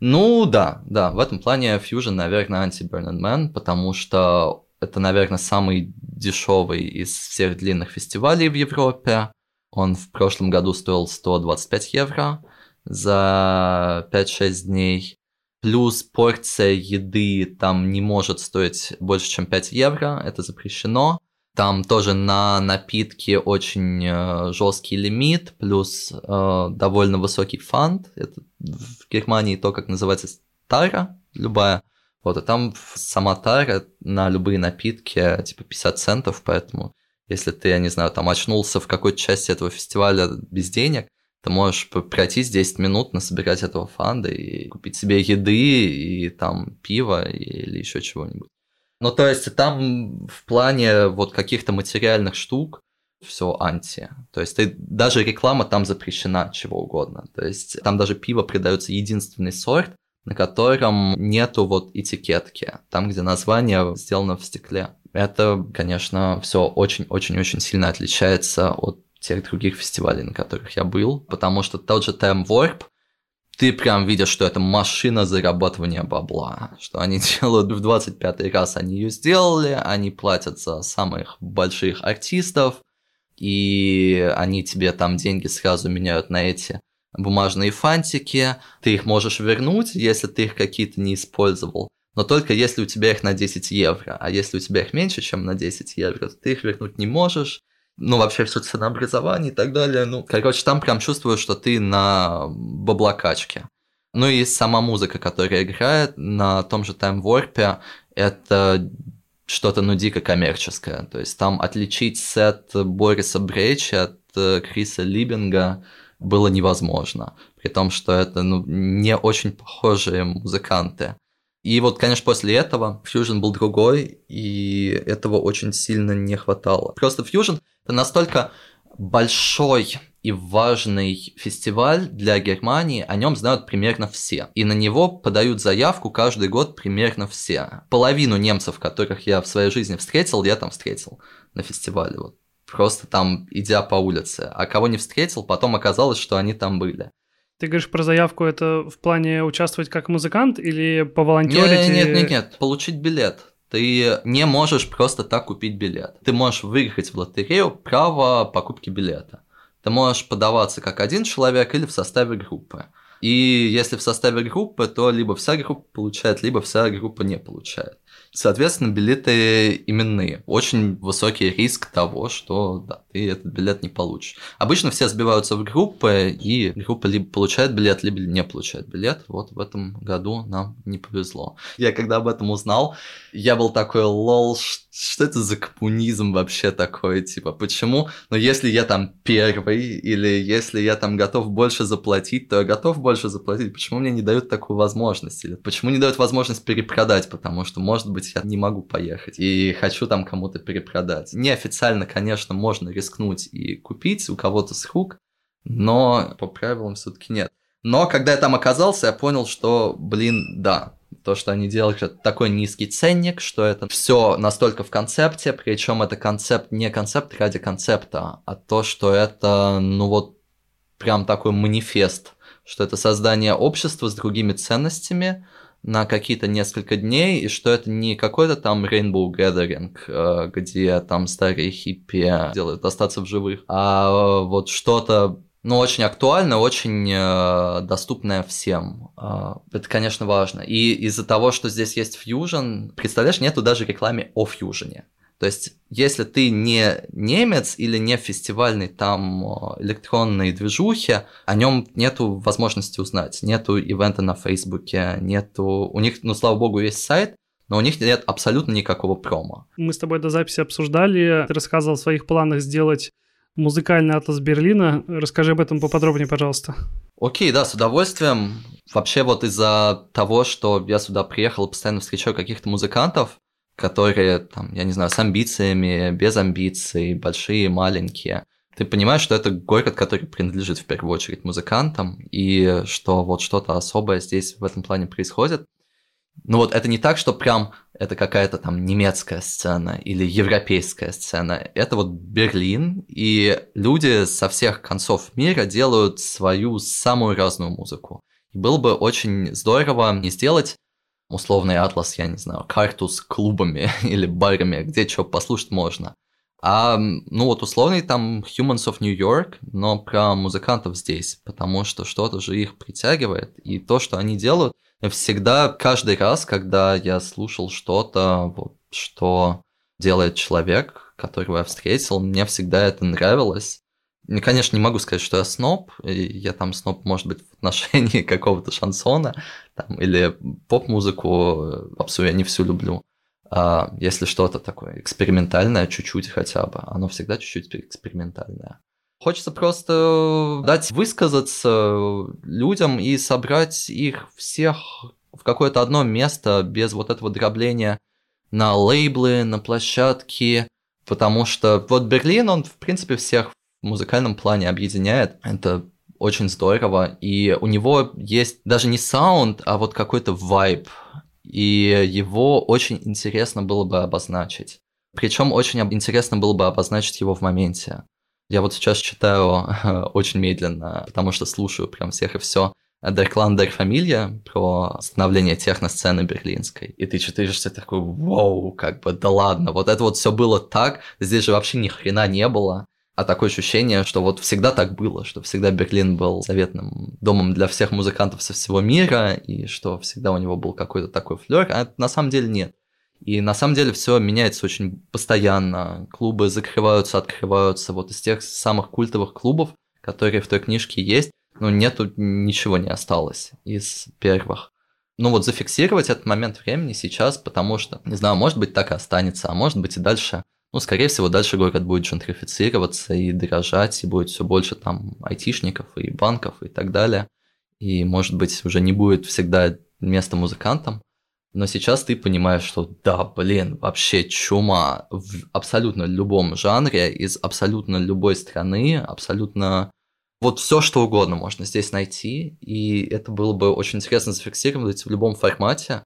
Ну да, да, в этом плане Fusion, наверное, анти-Burning Man, потому что это, наверное, самый дешевый из всех длинных фестивалей в Европе. Он в прошлом году стоил 125 евро за 5-6 дней. Плюс порция еды там не может стоить больше, чем 5 евро, это запрещено. Там тоже на напитки очень э, жесткий лимит, плюс э, довольно высокий фанд. Это в Германии то, как называется тара любая. Вот, и там сама тара на любые напитки типа 50 центов, поэтому если ты, я не знаю, там очнулся в какой-то части этого фестиваля без денег, ты можешь пройтись 10 минут, насобирать этого фанда и купить себе еды и там пиво или еще чего-нибудь. Ну, то есть там в плане вот каких-то материальных штук все анти. То есть ты, даже реклама там запрещена, чего угодно. То есть там даже пиво придается единственный сорт, на котором нету вот этикетки, там, где название сделано в стекле. Это, конечно, все очень-очень-очень сильно отличается от тех других фестивалей, на которых я был, потому что тот же Time Warp, ты прям видишь, что это машина зарабатывания бабла, что они *laughs* делают в 25-й раз, они ее сделали, они платят за самых больших артистов, и они тебе там деньги сразу меняют на эти бумажные фантики, ты их можешь вернуть, если ты их какие-то не использовал, но только если у тебя их на 10 евро, а если у тебя их меньше, чем на 10 евро, то ты их вернуть не можешь, ну, вообще все ценообразование и так далее, ну, короче, там прям чувствую, что ты на баблокачке. Ну и сама музыка, которая играет на том же Time Warp, это что-то, ну, дико коммерческое. То есть там отличить сет Бориса Брейча от э, Криса Либинга – было невозможно, при том, что это ну, не очень похожие музыканты. И вот, конечно, после этого Fusion был другой, и этого очень сильно не хватало. Просто Fusion — это настолько большой и важный фестиваль для Германии, о нем знают примерно все. И на него подают заявку каждый год примерно все. Половину немцев, которых я в своей жизни встретил, я там встретил на фестивале. Вот просто там идя по улице. А кого не встретил, потом оказалось, что они там были. Ты говоришь про заявку, это в плане участвовать как музыкант или поволонтерить? Нет, нет, нет, нет, получить билет. Ты не можешь просто так купить билет. Ты можешь выиграть в лотерею право покупки билета. Ты можешь подаваться как один человек или в составе группы. И если в составе группы, то либо вся группа получает, либо вся группа не получает. Соответственно, билеты именные. Очень высокий риск того, что да, ты этот билет не получишь. Обычно все сбиваются в группы, и группа либо получает билет, либо не получает билет. Вот в этом году нам не повезло. Я когда об этом узнал, я был такой, лол, что это за коммунизм вообще такой? Типа, почему? Но если я там первый, или если я там готов больше заплатить, то я готов больше заплатить. Почему мне не дают такую возможность? Или почему не дают возможность перепродать? Потому что, может быть, я не могу поехать и хочу там кому-то перепродать. Неофициально, конечно, можно рискнуть и купить у кого-то с рук, но по правилам все-таки нет. Но когда я там оказался, я понял, что, блин, да, то, что они делают, это такой низкий ценник, что это все настолько в концепте, причем это концепт не концепт ради концепта, а то, что это, ну вот, прям такой манифест, что это создание общества с другими ценностями, на какие-то несколько дней, и что это не какой-то там Rainbow Gathering, э, где там старые хиппи делают остаться в живых, а вот что-то ну, очень актуально, очень э, доступное всем. Э, это, конечно, важно. И из-за того, что здесь есть Fusion, представляешь, нету даже рекламы о Fusion. То есть, если ты не немец или не фестивальный там электронной движухи, о нем нету возможности узнать. Нету ивента на Фейсбуке, нету... У них, ну, слава богу, есть сайт, но у них нет абсолютно никакого промо. Мы с тобой до записи обсуждали, ты рассказывал о своих планах сделать музыкальный атлас Берлина. Расскажи об этом поподробнее, пожалуйста. Окей, да, с удовольствием. Вообще вот из-за того, что я сюда приехал, постоянно встречаю каких-то музыкантов, которые, там, я не знаю, с амбициями, без амбиций, большие, маленькие. Ты понимаешь, что это город, который принадлежит в первую очередь музыкантам, и что вот что-то особое здесь в этом плане происходит. Ну вот это не так, что прям это какая-то там немецкая сцена или европейская сцена. Это вот Берлин, и люди со всех концов мира делают свою самую разную музыку. И было бы очень здорово не сделать условный атлас, я не знаю, карту с клубами *laughs* или барами, где что послушать можно. А, ну вот условный там Humans of New York, но про музыкантов здесь, потому что что-то же их притягивает, и то, что они делают, всегда, каждый раз, когда я слушал что-то, вот, что делает человек, которого я встретил, мне всегда это нравилось. Конечно, не могу сказать, что я сноб, я там сноб, может быть, в отношении *laughs* какого-то шансона там, или поп-музыку, попсу я не всю люблю. А если что-то такое экспериментальное, чуть-чуть хотя бы, оно всегда чуть-чуть экспериментальное. Хочется просто дать высказаться людям и собрать их всех в какое-то одно место без вот этого дробления на лейблы, на площадки, потому что вот Берлин, он в принципе всех музыкальном плане объединяет. Это очень здорово. И у него есть даже не саунд, а вот какой-то вайб. И его очень интересно было бы обозначить. Причем очень интересно было бы обозначить его в моменте. Я вот сейчас читаю *laughs* очень медленно, потому что слушаю прям всех и все. Дерклан Дер Фамилия про становление техносцены берлинской. И ты читаешься такой, вау, как бы, да ладно, вот это вот все было так, здесь же вообще ни хрена не было а такое ощущение, что вот всегда так было, что всегда Берлин был заветным домом для всех музыкантов со всего мира, и что всегда у него был какой-то такой флер, а на самом деле нет. И на самом деле все меняется очень постоянно. Клубы закрываются, открываются. Вот из тех самых культовых клубов, которые в той книжке есть, ну, нету, ничего не осталось из первых. Ну вот зафиксировать этот момент времени сейчас, потому что, не знаю, может быть так и останется, а может быть и дальше ну, скорее всего, дальше город будет джентрифицироваться и дорожать, и будет все больше там айтишников и банков и так далее. И, может быть, уже не будет всегда места музыкантам. Но сейчас ты понимаешь, что да, блин, вообще чума в абсолютно любом жанре, из абсолютно любой страны, абсолютно вот все что угодно можно здесь найти, и это было бы очень интересно зафиксировать в любом формате.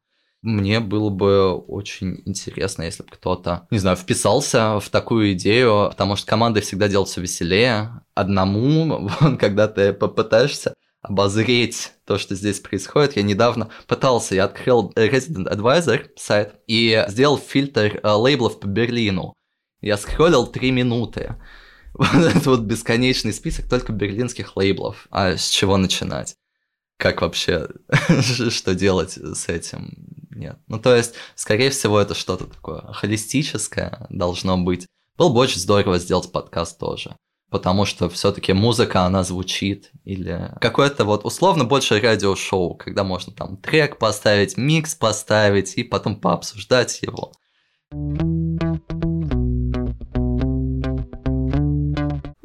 Мне было бы очень интересно, если бы кто-то, не знаю, вписался в такую идею, потому что команды всегда делают все веселее. Одному, *laughs* когда ты попытаешься обозреть то, что здесь происходит. Я недавно пытался, я открыл Resident Advisor сайт и сделал фильтр э, лейблов по Берлину. Я скроллил 3 минуты. *laughs* Вот этот вот бесконечный список только берлинских лейблов. А с чего начинать? Как вообще, *laughs* что делать с этим? Нет. Ну, то есть, скорее всего, это что-то такое холистическое должно быть. Было бы очень здорово сделать подкаст тоже потому что все-таки музыка, она звучит, или какое-то вот условно больше радиошоу, когда можно там трек поставить, микс поставить и потом пообсуждать его.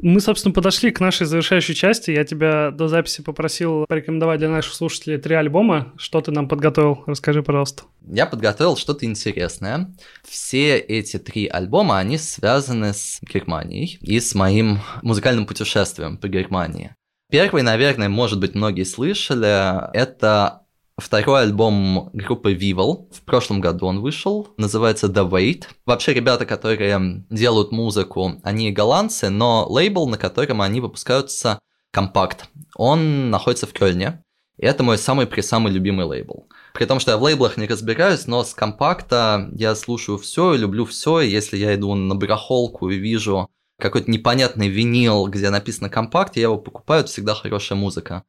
Мы, собственно, подошли к нашей завершающей части. Я тебя до записи попросил порекомендовать для наших слушателей три альбома. Что ты нам подготовил? Расскажи, пожалуйста. Я подготовил что-то интересное. Все эти три альбома, они связаны с Германией и с моим музыкальным путешествием по Германии. Первый, наверное, может быть, многие слышали, это Второй альбом группы Vival. В прошлом году он вышел. Называется The Wait. Вообще, ребята, которые делают музыку, они голландцы, но лейбл, на котором они выпускаются, компакт. Он находится в Кёльне. И это мой самый-пресамый любимый лейбл. При том, что я в лейблах не разбираюсь, но с компакта я слушаю все люблю все. Если я иду на барахолку и вижу какой-то непонятный винил, где написано компакт, я его покупаю, это всегда хорошая музыка.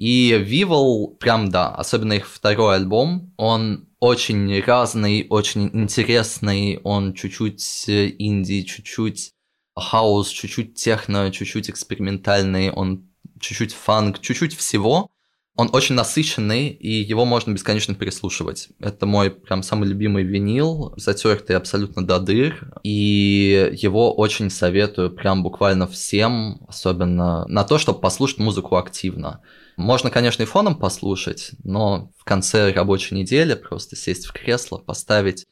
И Vival, прям да, особенно их второй альбом, он очень разный, очень интересный, он чуть-чуть инди, чуть-чуть хаос, чуть-чуть техно, чуть-чуть экспериментальный, он чуть-чуть фанк, чуть-чуть всего. Он очень насыщенный, и его можно бесконечно переслушивать. Это мой прям самый любимый винил, затертый абсолютно до дыр, и его очень советую прям буквально всем, особенно на то, чтобы послушать музыку активно. Можно, конечно, и фоном послушать, но в конце рабочей недели просто сесть в кресло, поставить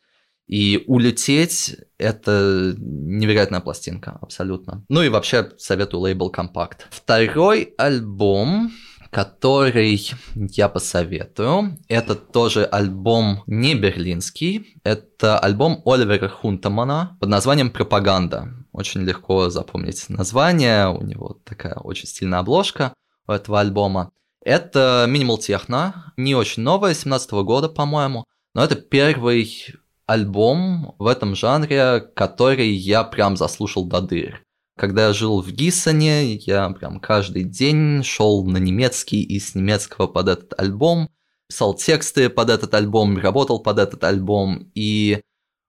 и улететь – это невероятная пластинка, абсолютно. Ну и вообще советую лейбл «Компакт». Второй альбом который я посоветую. Это тоже альбом не берлинский, это альбом Оливера Хунтамана под названием «Пропаганда». Очень легко запомнить название, у него такая очень стильная обложка этого альбома. Это минимал техно, не очень новое, 17 года, по-моему, но это первый альбом в этом жанре, который я прям заслушал до дыр. Когда я жил в Гиссоне, я прям каждый день шел на немецкий и с немецкого под этот альбом, писал тексты под этот альбом, работал под этот альбом, и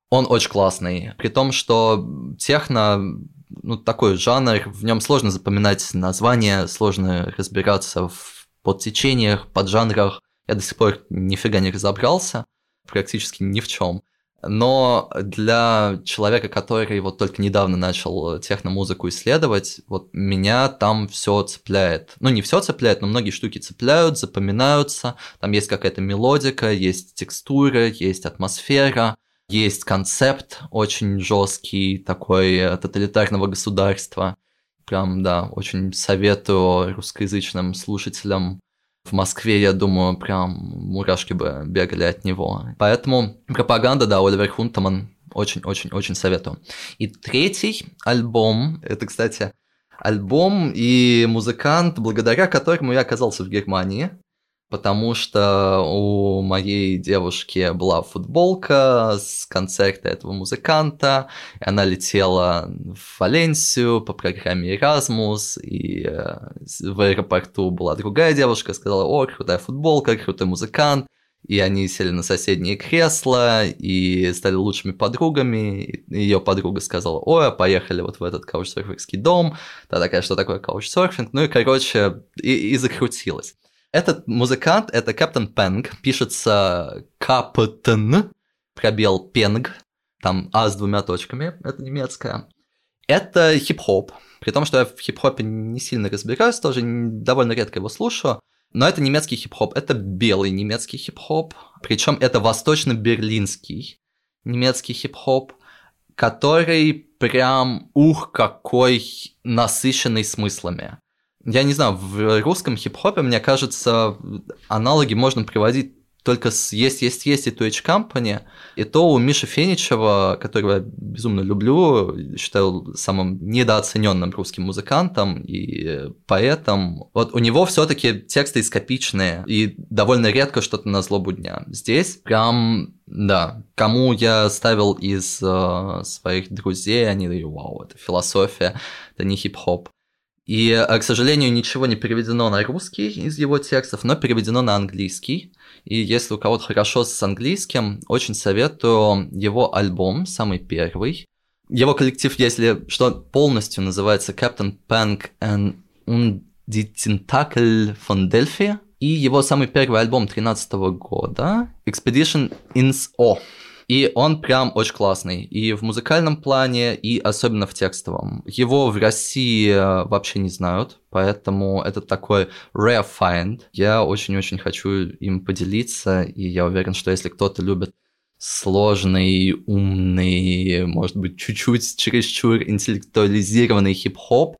он очень классный. При том, что техно, ну, такой жанр, в нем сложно запоминать названия, сложно разбираться в подтечениях, поджанрах. Я до сих пор нифига не разобрался, практически ни в чем. Но для человека, который вот только недавно начал техномузыку исследовать, вот меня там все цепляет. Ну, не все цепляет, но многие штуки цепляют, запоминаются. Там есть какая-то мелодика, есть текстура, есть атмосфера, есть концепт очень жесткий, такой тоталитарного государства. Прям, да, очень советую русскоязычным слушателям в Москве, я думаю, прям мурашки бы бегали от него. Поэтому пропаганда, да, Оливер Хунтман, очень-очень-очень советую. И третий альбом, это, кстати, альбом и музыкант, благодаря которому я оказался в Германии потому что у моей девушки была футболка с концерта этого музыканта, и она летела в Валенсию по программе Erasmus, и э, в аэропорту была другая девушка, сказала, о, крутая футболка, крутой музыкант, и они сели на соседние кресла и стали лучшими подругами. Ее подруга сказала, ой, а поехали вот в этот каучсерферский дом. Та такая, что такое каучсерфинг? Ну и, короче, и, и закрутилась. Этот музыкант, это Каптен Пенг, пишется Каптен, пробел Пенг, там А с двумя точками, это немецкая. Это хип-хоп, при том, что я в хип-хопе не сильно разбираюсь, тоже довольно редко его слушаю, но это немецкий хип-хоп, это белый немецкий хип-хоп, причем это восточно-берлинский немецкий хип-хоп, который прям, ух, какой насыщенный смыслами. Я не знаю, в русском хип-хопе, мне кажется, аналоги можно приводить только с «Есть, есть, есть» и «Twitch Company». И то у Миши Феничева, которого я безумно люблю, считаю самым недооцененным русским музыкантом и поэтом, вот у него все таки тексты эскапичные и довольно редко что-то на злобу дня. Здесь прям, да, кому я ставил из э, своих друзей, они говорят, вау, это философия, это не хип-хоп. И, э, к сожалению, ничего не переведено на русский из его текстов, но переведено на английский. И если у кого-то хорошо с английским, очень советую его альбом, самый первый. Его коллектив, если что, полностью называется Captain Punk and die Tentacle von Delphi. И его самый первый альбом 2013 года Expedition ins O. И он прям очень классный. И в музыкальном плане, и особенно в текстовом. Его в России э, вообще не знают, поэтому это такой rare find. Я очень-очень хочу им поделиться, и я уверен, что если кто-то любит сложный, умный, может быть, чуть-чуть чересчур интеллектуализированный хип-хоп,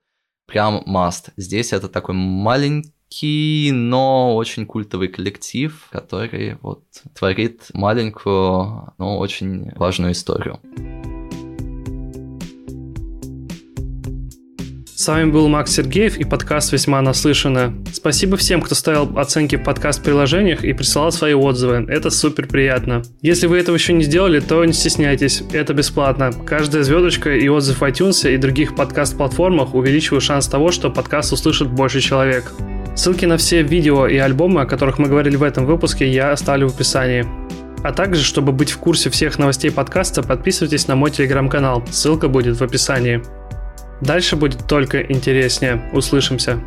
прям must. Здесь это такой маленький маленький, но очень культовый коллектив, который вот творит маленькую, но очень важную историю. С вами был Макс Сергеев и подкаст «Весьма наслышано». Спасибо всем, кто ставил оценки в подкаст-приложениях и присылал свои отзывы. Это супер приятно. Если вы этого еще не сделали, то не стесняйтесь, это бесплатно. Каждая звездочка и отзыв в iTunes и других подкаст-платформах увеличивают шанс того, что подкаст услышит больше человек. Ссылки на все видео и альбомы, о которых мы говорили в этом выпуске, я оставлю в описании. А также, чтобы быть в курсе всех новостей подкаста, подписывайтесь на мой телеграм-канал. Ссылка будет в описании. Дальше будет только интереснее. Услышимся.